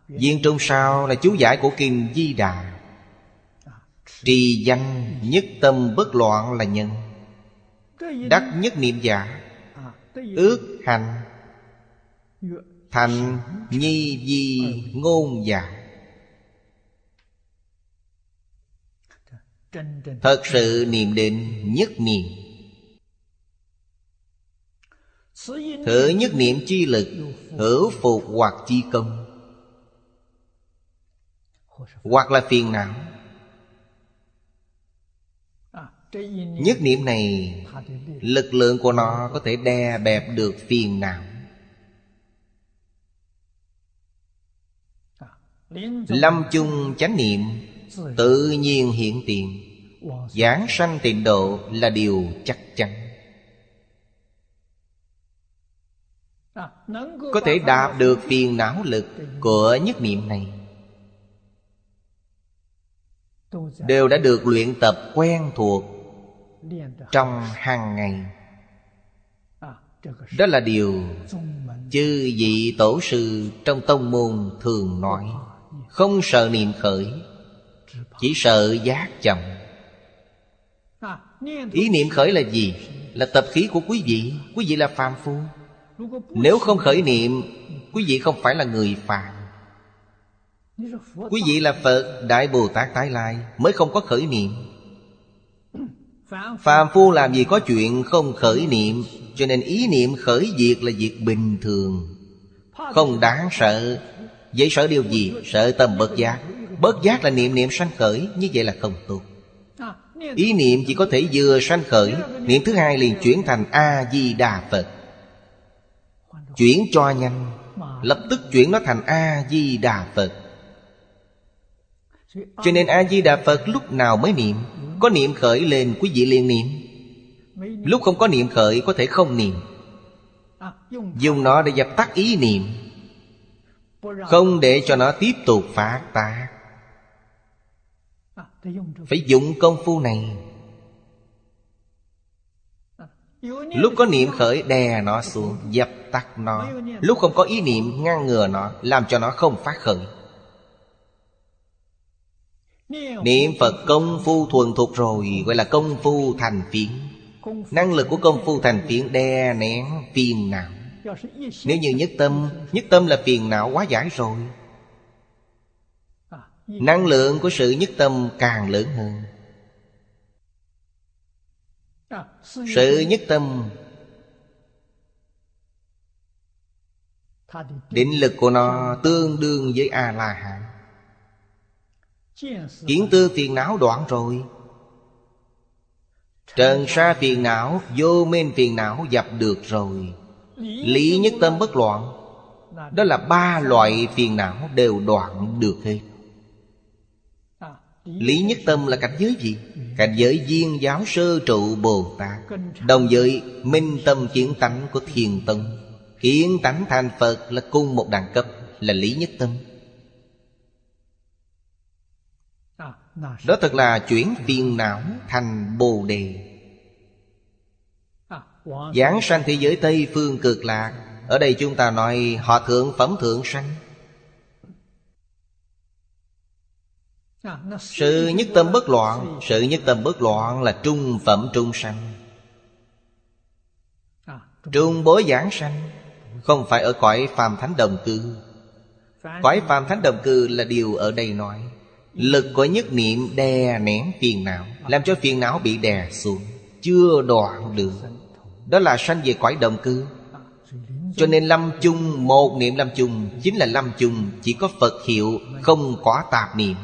Viên trung sao là chú giải của Kinh Di Đà. Trì danh nhất tâm bất loạn là nhân, Đắc nhất niệm giả, Ước hành, Thành nhi di ngôn giả. Thật sự niệm định nhất niệm. Thử nhất niệm chi lực, Hữu phục hoặc chi công. Hoặc là phiền não. Nhất niệm này, Lực lượng của nó có thể đè bẹp được phiền não. Lâm chung chánh niệm, Tự nhiên hiện tiền. Giảng sanh tịnh độ là điều chắc chắn. Có thể đạt được phiền não lực của nhất niệm này. Đều đã được luyện tập quen thuộc Trong hàng ngày. Đó là điều Chư vị tổ sư trong tông môn thường nói. Không sợ niệm khởi, Chỉ sợ giác chậm. Ý niệm khởi là gì? Là tập khí của quý vị. Quý vị là phàm phu. Nếu không khởi niệm, Quý vị không phải là người phàm. Quý vị là Phật Đại Bồ Tát Tái Lai Mới không có khởi niệm. [clears throat] Phàm phu làm gì có chuyện không khởi niệm Cho nên ý niệm khởi diệt là việc bình thường. Không đáng sợ. Vậy sợ điều gì? Sợ tâm bất giác. Bất giác là niệm niệm sanh khởi Như vậy là không tốt. Ý niệm chỉ có thể vừa sanh khởi Niệm thứ hai liền chuyển thành A-di-đà Phật. Chuyển cho nhanh Lập tức chuyển nó thành A-di-đà Phật cho nên A-di-đà Phật lúc nào mới niệm, Có niệm khởi lên quý vị liền niệm. Lúc không có niệm khởi, có thể không niệm. Dùng nó để dập tắt ý niệm. Không để cho nó tiếp tục phát tác. Phải dụng công phu này. Lúc có niệm khởi, đè nó xuống, Dập tắt nó. Lúc không có ý niệm, ngăn ngừa nó, Làm cho nó không phát khởi. Niệm Phật công phu thuần thục rồi Gọi là công phu thành phiến Năng lực của công phu thành phiến đè nén phiền não. Nếu như nhất tâm Nhất tâm là phiền não quá giải rồi. Năng lượng của sự nhất tâm càng lớn hơn. Sự nhất tâm Định lực của nó tương đương với A-la-hán Kiến tư phiền não đoạn rồi. Trần sa phiền não, Vô minh phiền não dập được rồi. Lý nhất tâm bất loạn. Đó là ba loại phiền não đều đoạn được hết. Lý nhất tâm là cảnh giới gì? Cảnh giới viên giáo sơ trụ Bồ Tát. Đồng với minh tâm kiến tánh của thiền tông. Kiến tánh thành Phật là cùng một đẳng cấp, Là lý nhất tâm. Đó thật là chuyển phiền não thành Bồ Đề. Giảng sanh thế giới Tây phương cực lạc. Ở đây chúng ta nói họ thượng phẩm thượng sanh. Sự nhất tâm bất loạn Sự nhất tâm bất loạn là trung phẩm trung sanh. Trung bối giảng sanh. Không phải ở cõi phàm thánh đồng cư. Cõi phàm thánh đồng cư là điều ở đây nói Lực của nhất niệm đè nén phiền não, Làm cho phiền não bị đè xuống, Chưa đoạn được. Đó là sanh về cõi đồng cư. Cho nên lâm chung, Một niệm lâm chung, Chính là lâm chung, Chỉ có Phật hiệu, Không có tạp niệm.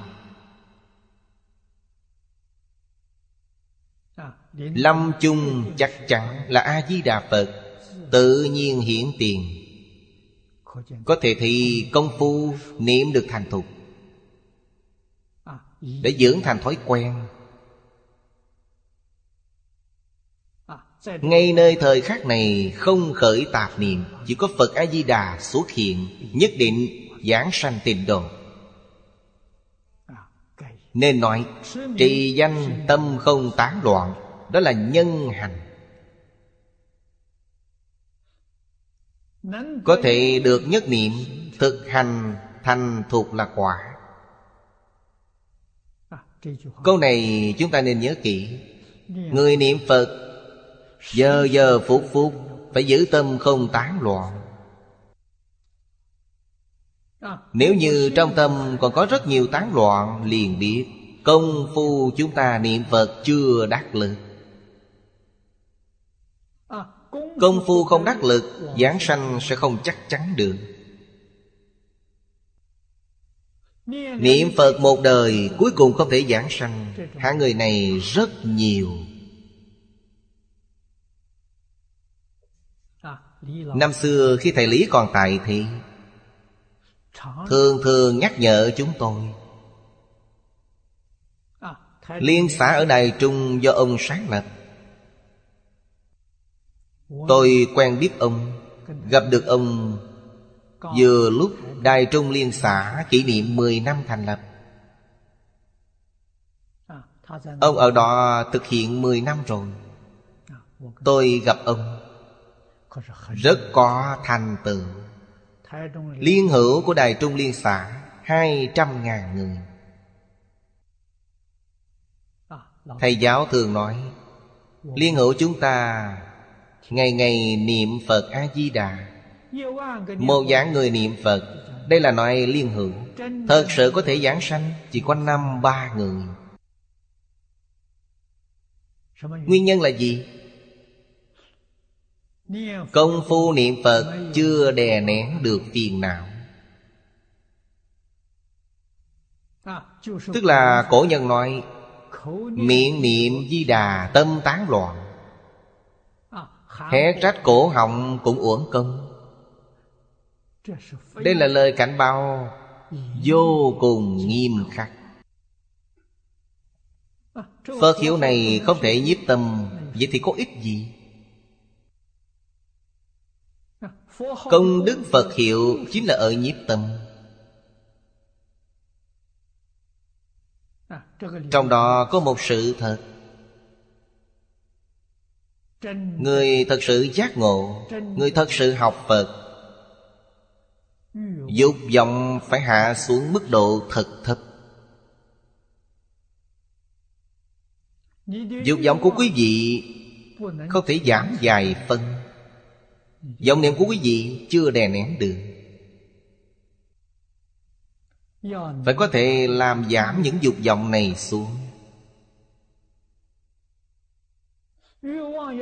Lâm chung chắc chắn là A-di-đà Phật, Tự nhiên hiển tiền. Có thể thì công phu, niệm được thành thục. Để dưỡng thành thói quen. Ngay nơi thời khắc này, không khởi tạp niệm, Chỉ có Phật A-di-đà xuất hiện, Nhất định giảng sanh tịnh độ. Nên nói, Trì danh tâm không tán loạn, Đó là nhân hành. Có thể được nhất niệm, Thực hành thành thuộc là quả. Câu này chúng ta nên nhớ kỹ. Người niệm Phật Giờ giờ phút phút Phải giữ tâm không tán loạn. Nếu như trong tâm còn có rất nhiều tán loạn Liền biết Công phu chúng ta niệm Phật chưa đắc lực. Công phu không đắc lực Giảng sanh sẽ không chắc chắn được Niệm Phật một đời Cuối cùng không thể giảng sanh. Hạng người này rất nhiều. Năm xưa khi thầy Lý còn tại thì, Thường thường nhắc nhở chúng tôi. Liên xã ở Đài Trung do ông sáng lập. Tôi quen biết ông, Gặp được ông Vừa lúc Đài Trung Liên xã kỷ niệm 10 năm thành lập. Ông ở đó thực hiện 10 năm rồi. Tôi gặp ông. Rất có thành tựu. Liên. Hữu của Đài Trung Liên xã Hai trăm ngàn người. Thầy giáo thường nói Liên hữu chúng ta Ngày ngày niệm Phật A-di-đà một dạng người niệm Phật, Đây là nói liên hưởng. Thật sự có thể giảng sanh, Chỉ có năm, ba người. Nguyên nhân là gì? Công phu niệm Phật chưa đè nén được phiền não. Tức là cổ nhân nói, Miệng niệm di đà, tâm tán loạn. Hé trách cổ họng cũng uổng công. Đây là lời cảnh báo Vô cùng nghiêm khắc. Phật hiểu này không thể nhiếp tâm, Vậy thì có ích gì? Công đức Phật hiệu chính là ở nhiếp tâm. Trong đó có một sự thật. Người thật sự giác ngộ, Người thật sự học Phật Dục vọng phải hạ xuống mức độ thật thấp. Dục vọng của quý vị Không thể giảm dài phân vọng niệm của quý vị chưa đè nén được. Phải có thể làm giảm những dục vọng này xuống.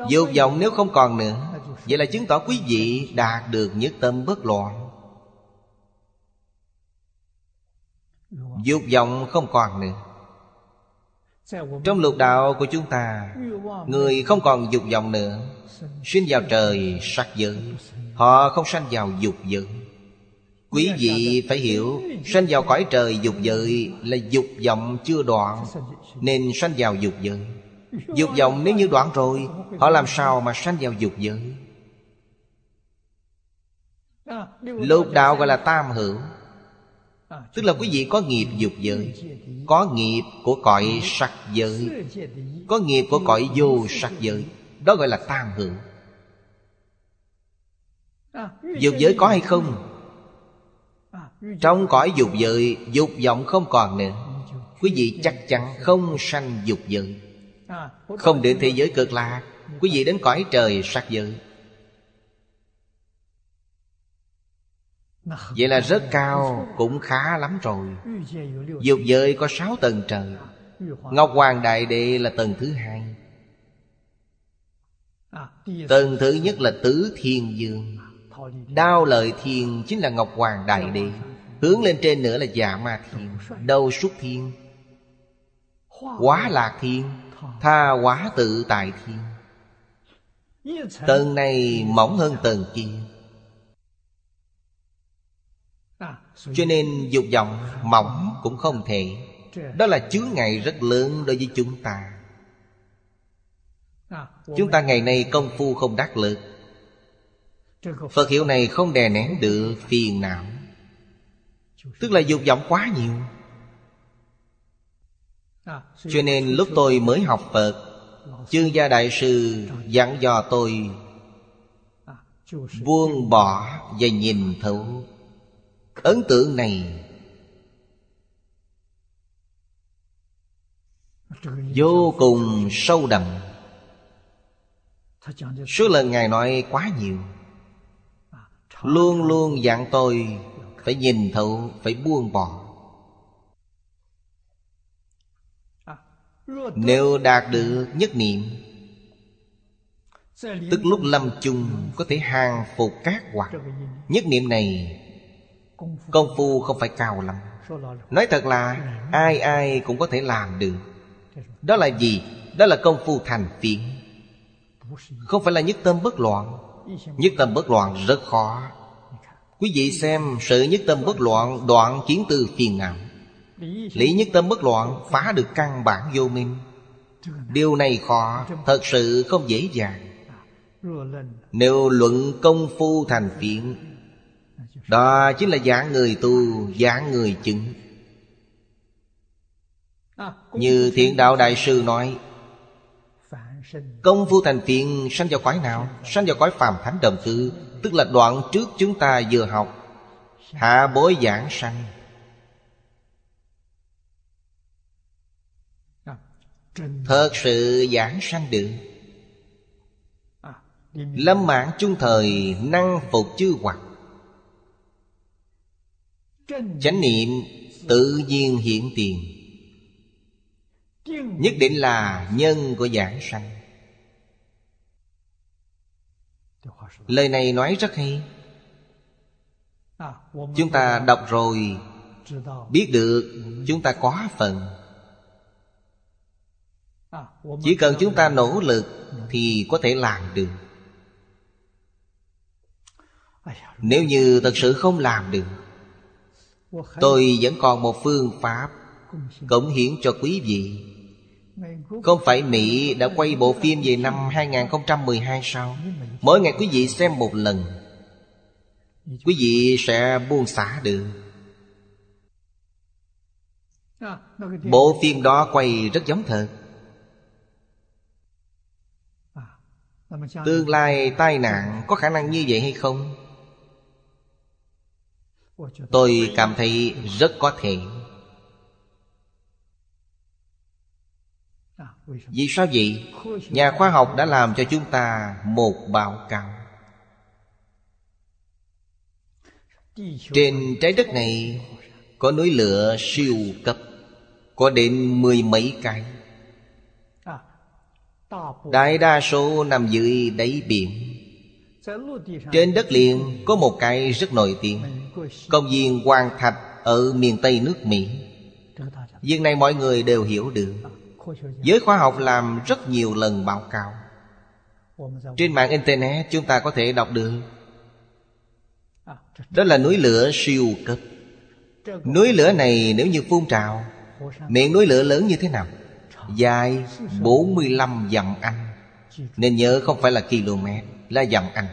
Dục vọng nếu không còn nữa, Vậy là chứng tỏ quý vị đạt được nhất tâm bất loạn. Dục vọng không còn nữa. Trong lục đạo của chúng ta, Người không còn dục vọng nữa. Sinh vào trời, sắc giới, Họ không sanh vào dục giới. Quý vị phải hiểu, Sanh vào cõi trời dục giới Là dục vọng chưa đoạn, Nên sanh vào dục giới. Dục vọng nếu như đoạn rồi, Họ làm sao mà sanh vào dục giới? Lục đạo gọi là tam hữu. Tức là quý vị có nghiệp dục giới, Có nghiệp của cõi sắc giới, Có nghiệp của cõi vô sắc giới. Đó gọi là tam hưởng. Dục giới có hay không? Trong cõi dục giới, Dục vọng không còn nữa. Quý vị chắc chắn không sanh dục giới. Không đến thế giới cực lạc, Quý vị đến cõi trời sắc giới. Vậy là rất cao Cũng khá lắm rồi. Dục giới có sáu tầng trời. Ngọc Hoàng Đại Đệ là tầng thứ hai. Tầng thứ nhất là Tứ Thiên Dương. Đao lợi thiên chính là Ngọc Hoàng Đại Đệ. Hướng lên trên nữa là Dạ Ma Thiên Đầu Xuất Thiên, Quá Lạc Thiên, Tha Quá Tự Tại Thiên. Tầng này mỏng hơn tầng kia. Cho nên dục vọng, mỏng cũng không thể. Đó là chướng ngại rất lớn đối với chúng ta. Chúng ta ngày nay công phu không đắc lực. Phật hiệu này không đè nén được phiền não. Tức là dục vọng quá nhiều. Cho nên lúc tôi mới học Phật Chương gia đại sư dặn dò tôi, Buông bỏ và nhìn thấu. Ấn tượng này. Vô cùng sâu đậm. Số lần Ngài nói quá nhiều. Luôn luôn dặn tôi Phải nhìn thấu, Phải buông bỏ. Nếu đạt được nhất niệm, Tức lúc lâm chung Có thể hàng phục các hoạt Nhất niệm này Công phu. Không phải cao lắm. Nói thật là Ai ai cũng có thể làm được. Đó là gì? Đó là công phu thành phiến Không phải là nhất tâm bất loạn. Nhất tâm bất loạn rất khó. Quý vị xem sự nhất tâm bất loạn Đoạn kiến từ phiền não. Lý nhất tâm bất loạn Phá được căn bản vô minh. Điều này khó Thật sự không dễ dàng. Nếu luận công phu thành phiện Đó chính là dạng người tu Dạng người chứng. Như thiện đạo đại sư nói Công phu thành phiện sanh vào cõi nào Sanh vào cõi phàm thánh đồng cư Tức là đoạn trước chúng ta vừa học. Hạ bối giảng sanh. Thật sự giảng sanh được. Lâm mạng chung thời năng phục chư hoặc Chánh niệm tự nhiên hiện tiền. Nhất định là nhân của giảng sanh. Lời này nói rất hay. Chúng ta đọc rồi, Biết được chúng ta có phần Chỉ cần chúng ta nỗ lực Thì có thể làm được. Nếu như thật sự không làm được Tôi vẫn còn một phương pháp Cống hiến cho quý vị. Không phải Mỹ đã quay bộ phim về năm 2012 sao? Mỗi ngày quý vị xem một lần. Quý vị sẽ buông xả được. Bộ phim đó quay rất giống thật. Tương lai tai nạn có khả năng như vậy hay không? Tôi cảm thấy rất có thể. Vì sao vậy? Nhà khoa học đã làm cho chúng ta một báo cáo. Trên trái đất này Có núi lửa siêu cấp, Có đến mười mấy cái. Đại đa số nằm dưới đáy biển. Trên đất liền có một cái rất nổi tiếng. Công viên Hoàng Thạch ở miền Tây nước Mỹ. Việc này mọi người đều hiểu được. Giới khoa học làm rất nhiều lần báo cáo. Trên mạng Internet chúng ta có thể đọc được. Đó là núi lửa siêu cấp. Núi lửa này nếu như phun trào, Miệng núi lửa lớn như thế nào? Dài 45 dặm Anh. Nên nhớ không phải là km Là dặm Anh.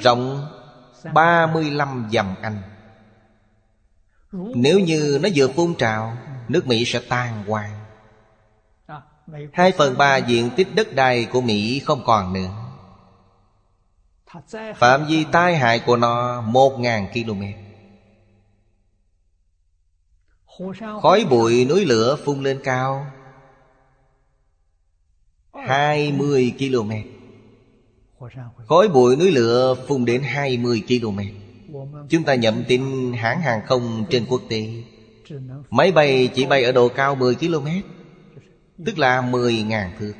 Rộng 35 dặm Anh. Nếu như nó vừa phun trào, Nước Mỹ sẽ tan hoang. Hai phần ba diện tích đất đai của Mỹ không còn nữa. Phạm vi tai hại của nó một ngàn km Khói bụi núi lửa phun lên cao 20 km Khói bụi núi lửa phun đến 20 km Chúng ta nhậm tin hãng hàng không trên quốc tế. Máy bay chỉ bay ở độ cao 10 km Tức là 10.000 thước.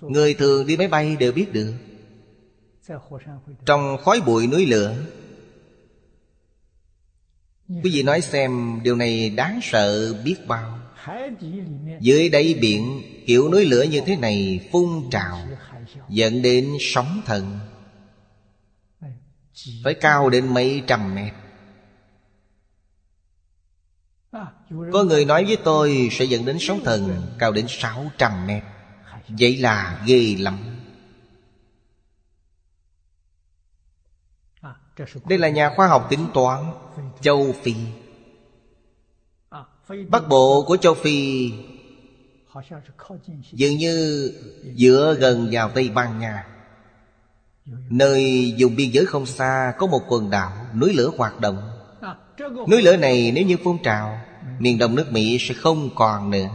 Người thường đi máy bay đều biết được. Trong khói bụi núi lửa Quý vị nói xem điều này đáng sợ biết bao. Dưới đáy biển Kiểu núi lửa như thế này phun trào Dẫn đến sóng thần. Phải cao đến mấy trăm mét. Có người nói với tôi sẽ dẫn đến sóng thần, Cao đến sáu trăm mét. Vậy là ghê lắm. Đây là nhà khoa học tính toán Châu Phi. Bắc bộ của châu Phi Dường như dựa gần vào Tây Ban Nha, Nơi dùng biên giới không xa, Có một quần đảo, núi lửa hoạt động. Núi lửa này nếu như phun trào, Miền đông nước Mỹ sẽ không còn nữa.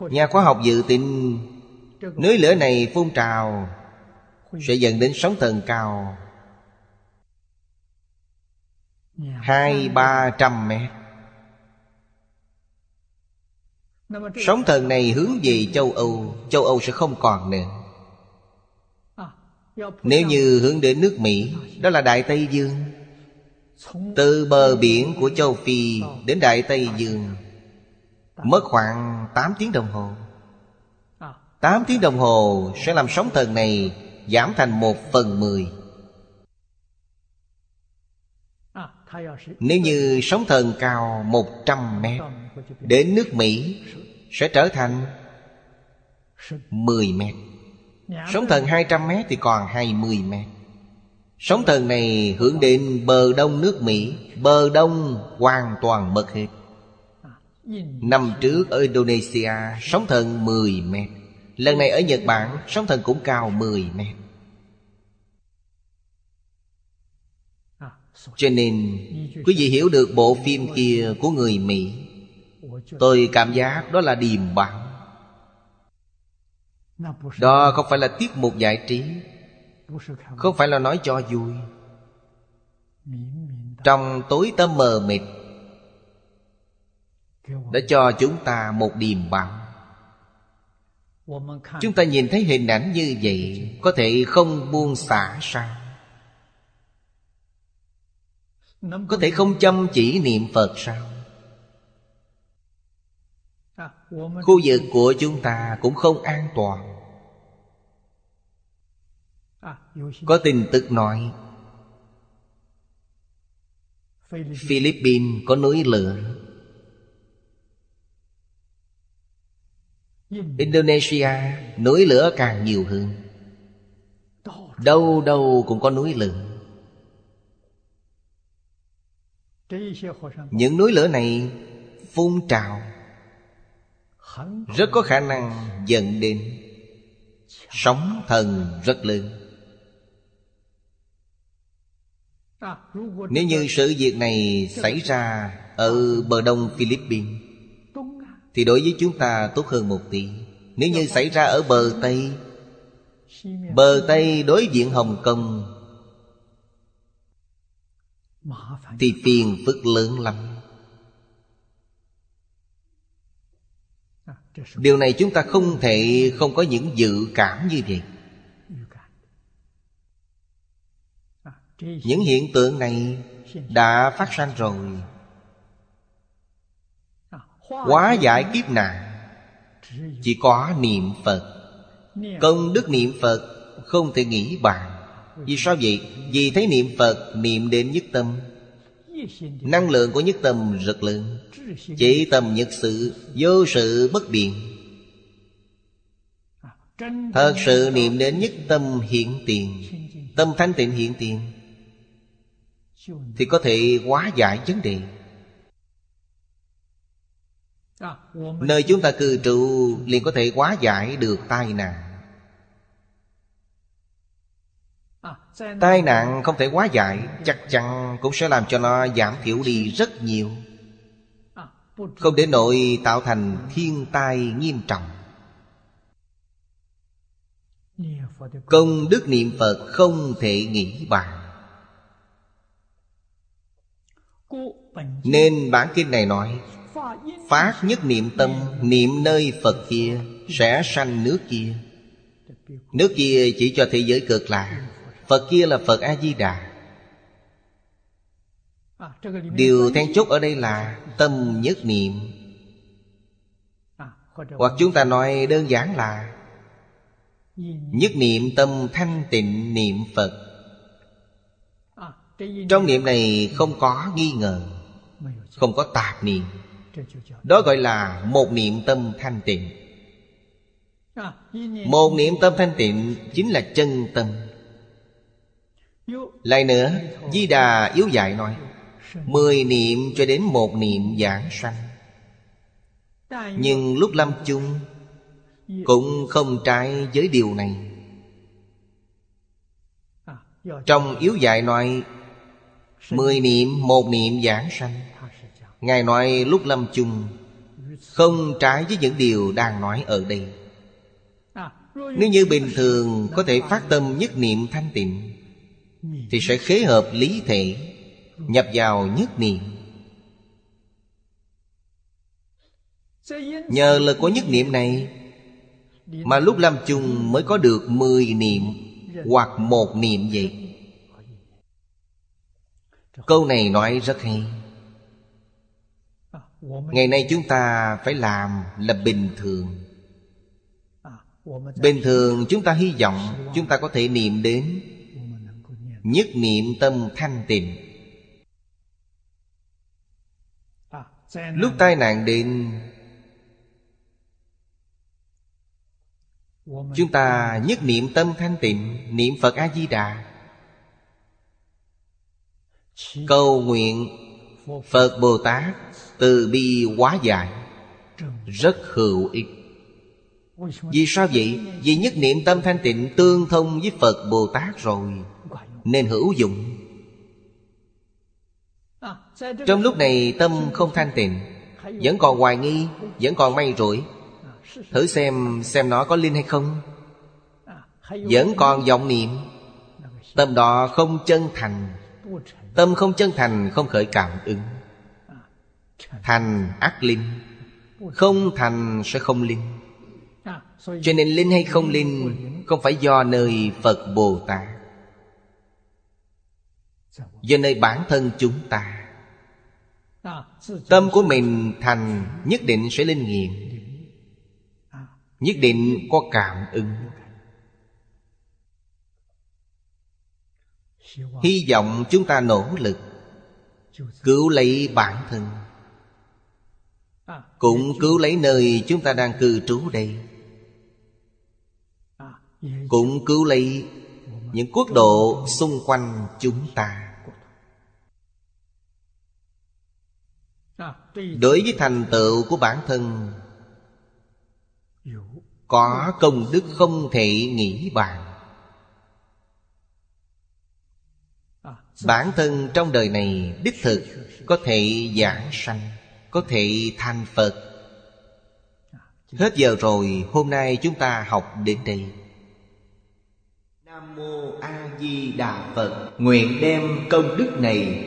Nhà khoa học dự tin, Núi lửa này phun trào Sẽ dẫn đến sóng thần cao Hai ba trăm mét. Sóng thần này hướng về châu Âu Châu Âu sẽ không còn nữa. Nếu như hướng đến nước Mỹ, Đó là Đại Tây Dương. Từ bờ biển của châu Phi Đến Đại Tây Dương, Mất khoảng 8 tiếng đồng hồ. 8 tiếng đồng hồ sẽ làm sóng thần này Giảm thành một phần mười. Nếu như sóng thần cao 100 mét Đến nước Mỹ Sẽ trở thành 10 mét. Sóng thần 200 mét thì còn 20 mét. Sóng thần này hướng đến bờ đông nước Mỹ, Bờ đông hoàn toàn mất hết. Năm trước ở Indonesia, Sóng thần 10 mét. Lần này ở Nhật Bản, Sóng thần cũng cao 10 mét. Cho nên, Quý vị hiểu được bộ phim kia của người Mỹ. Tôi cảm giác đó là điềm bằng Đó không phải là tiết mục giải trí, Không phải là nói cho vui. Trong tối tâm mờ mịt, Đã cho chúng ta một điềm bằng Chúng ta nhìn thấy hình ảnh như vậy, Có thể không buông xả sao? Có thể không chăm chỉ niệm phật sao? Khu vực của chúng ta cũng không an toàn. Có tin tức nói, philippines có núi lửa. Indonesia, núi lửa càng nhiều hơn. Đâu đâu cũng có núi lửa. Những núi lửa này phun trào rất có khả năng dẫn đến sóng thần rất lớn. Nếu như sự việc này xảy ra ở bờ đông philippines, thì đối với chúng ta tốt hơn một tí. Nếu như xảy ra ở bờ tây bờ tây đối diện hồng kông, thì phiền phức lớn lắm. Điều này chúng ta không thể, không có những dự cảm như vậy. Những hiện tượng này đã phát sanh rồi. Quá giải kiếp nạn, chỉ có niệm phật. Công đức niệm phật không thể nghĩ bàn. Vì sao vậy? Vì thấy niệm Phật niệm đến nhất tâm. Năng lượng của nhất tâm rất lớn. Chỉ tâm nhất sự, Vô sự bất biện. Thật sự niệm đến nhất tâm hiện tiền, Tâm thanh tịnh hiện tiền, Thì có thể hóa giải vấn đề. Nơi chúng ta cư trụ liền có thể hóa giải được tai nạn. Tai nạn không thể quá giải, Chắc chắn cũng sẽ làm cho nó giảm thiểu đi rất nhiều. Không để nội tạo thành thiên tai nghiêm trọng. Công đức niệm Phật không thể nghĩ bàn. Nên bản kinh này nói, Phát nhất niệm tâm, Niệm nơi Phật kia Sẽ sanh nước kia. Nước kia chỉ cho thế giới cực lạc. Phật kia là Phật A-di-đà. Điều then chốt ở đây là Tâm nhất niệm. Hoặc chúng ta nói đơn giản là Nhất niệm tâm thanh tịnh niệm Phật. Trong niệm này không có nghi ngờ Không có tạp niệm. Đó gọi là một niệm tâm thanh tịnh. Một niệm tâm thanh tịnh Chính là chân tâm lại nữa, Di Đà yếu dạy nói, Mười niệm cho đến một niệm giảng sanh. Nhưng lúc lâm chung, cũng không trái với điều này. Trong yếu dạy nói, Mười niệm, một niệm giảng sanh. Ngài nói lúc lâm chung, Không trái với những điều đang nói ở đây. Nếu như bình thường có thể phát tâm nhất niệm thanh tịnh thì sẽ khế hợp lý thể, Nhập vào nhất niệm. Nhờ lực của nhất niệm này mà lúc làm chung mới có được mười niệm Hoặc một niệm vậy. Câu này nói rất hay. Ngày nay chúng ta phải làm là bình thường. Bình thường chúng ta hy vọng Chúng ta có thể niệm đến Nhất niệm tâm thanh tịnh. Lúc tai nạn đến, Chúng ta nhất niệm tâm thanh tịnh, Niệm Phật A-di-đà. Cầu nguyện Phật Bồ Tát Từ bi hóa giải, Rất hữu ích. Vì sao vậy? Vì nhất niệm tâm thanh tịnh Tương thông với Phật Bồ Tát rồi. Nên hữu dụng. Trong lúc này tâm không thanh tịnh Vẫn còn hoài nghi, Vẫn còn may rủi. Thử xem xem nó có linh hay không. Vẫn còn vọng niệm. Tâm đó không chân thành. Tâm không chân thành, không khởi cảm ứng. Thành ác linh. Không thành sẽ không linh. Cho nên linh hay không linh Không phải do nơi Phật Bồ Tát. Giờ nơi bản thân chúng ta. Tâm của mình thành nhất định sẽ linh nghiệm. Nhất định có cảm ứng. Hy vọng chúng ta nỗ lực Cứu lấy bản thân. Cũng cứu lấy nơi chúng ta đang cư trú đây. Cũng cứu lấy những quốc độ xung quanh chúng ta. Đối với thành tựu của bản thân, có công đức không thể nghĩ bàn. Bản thân trong đời này, đích thực Có thể giảng sanh, Có thể thành Phật. Hết giờ rồi, Hôm nay chúng ta học đến đây. Nam Mô A Di Đà Phật. Nguyện đem công đức này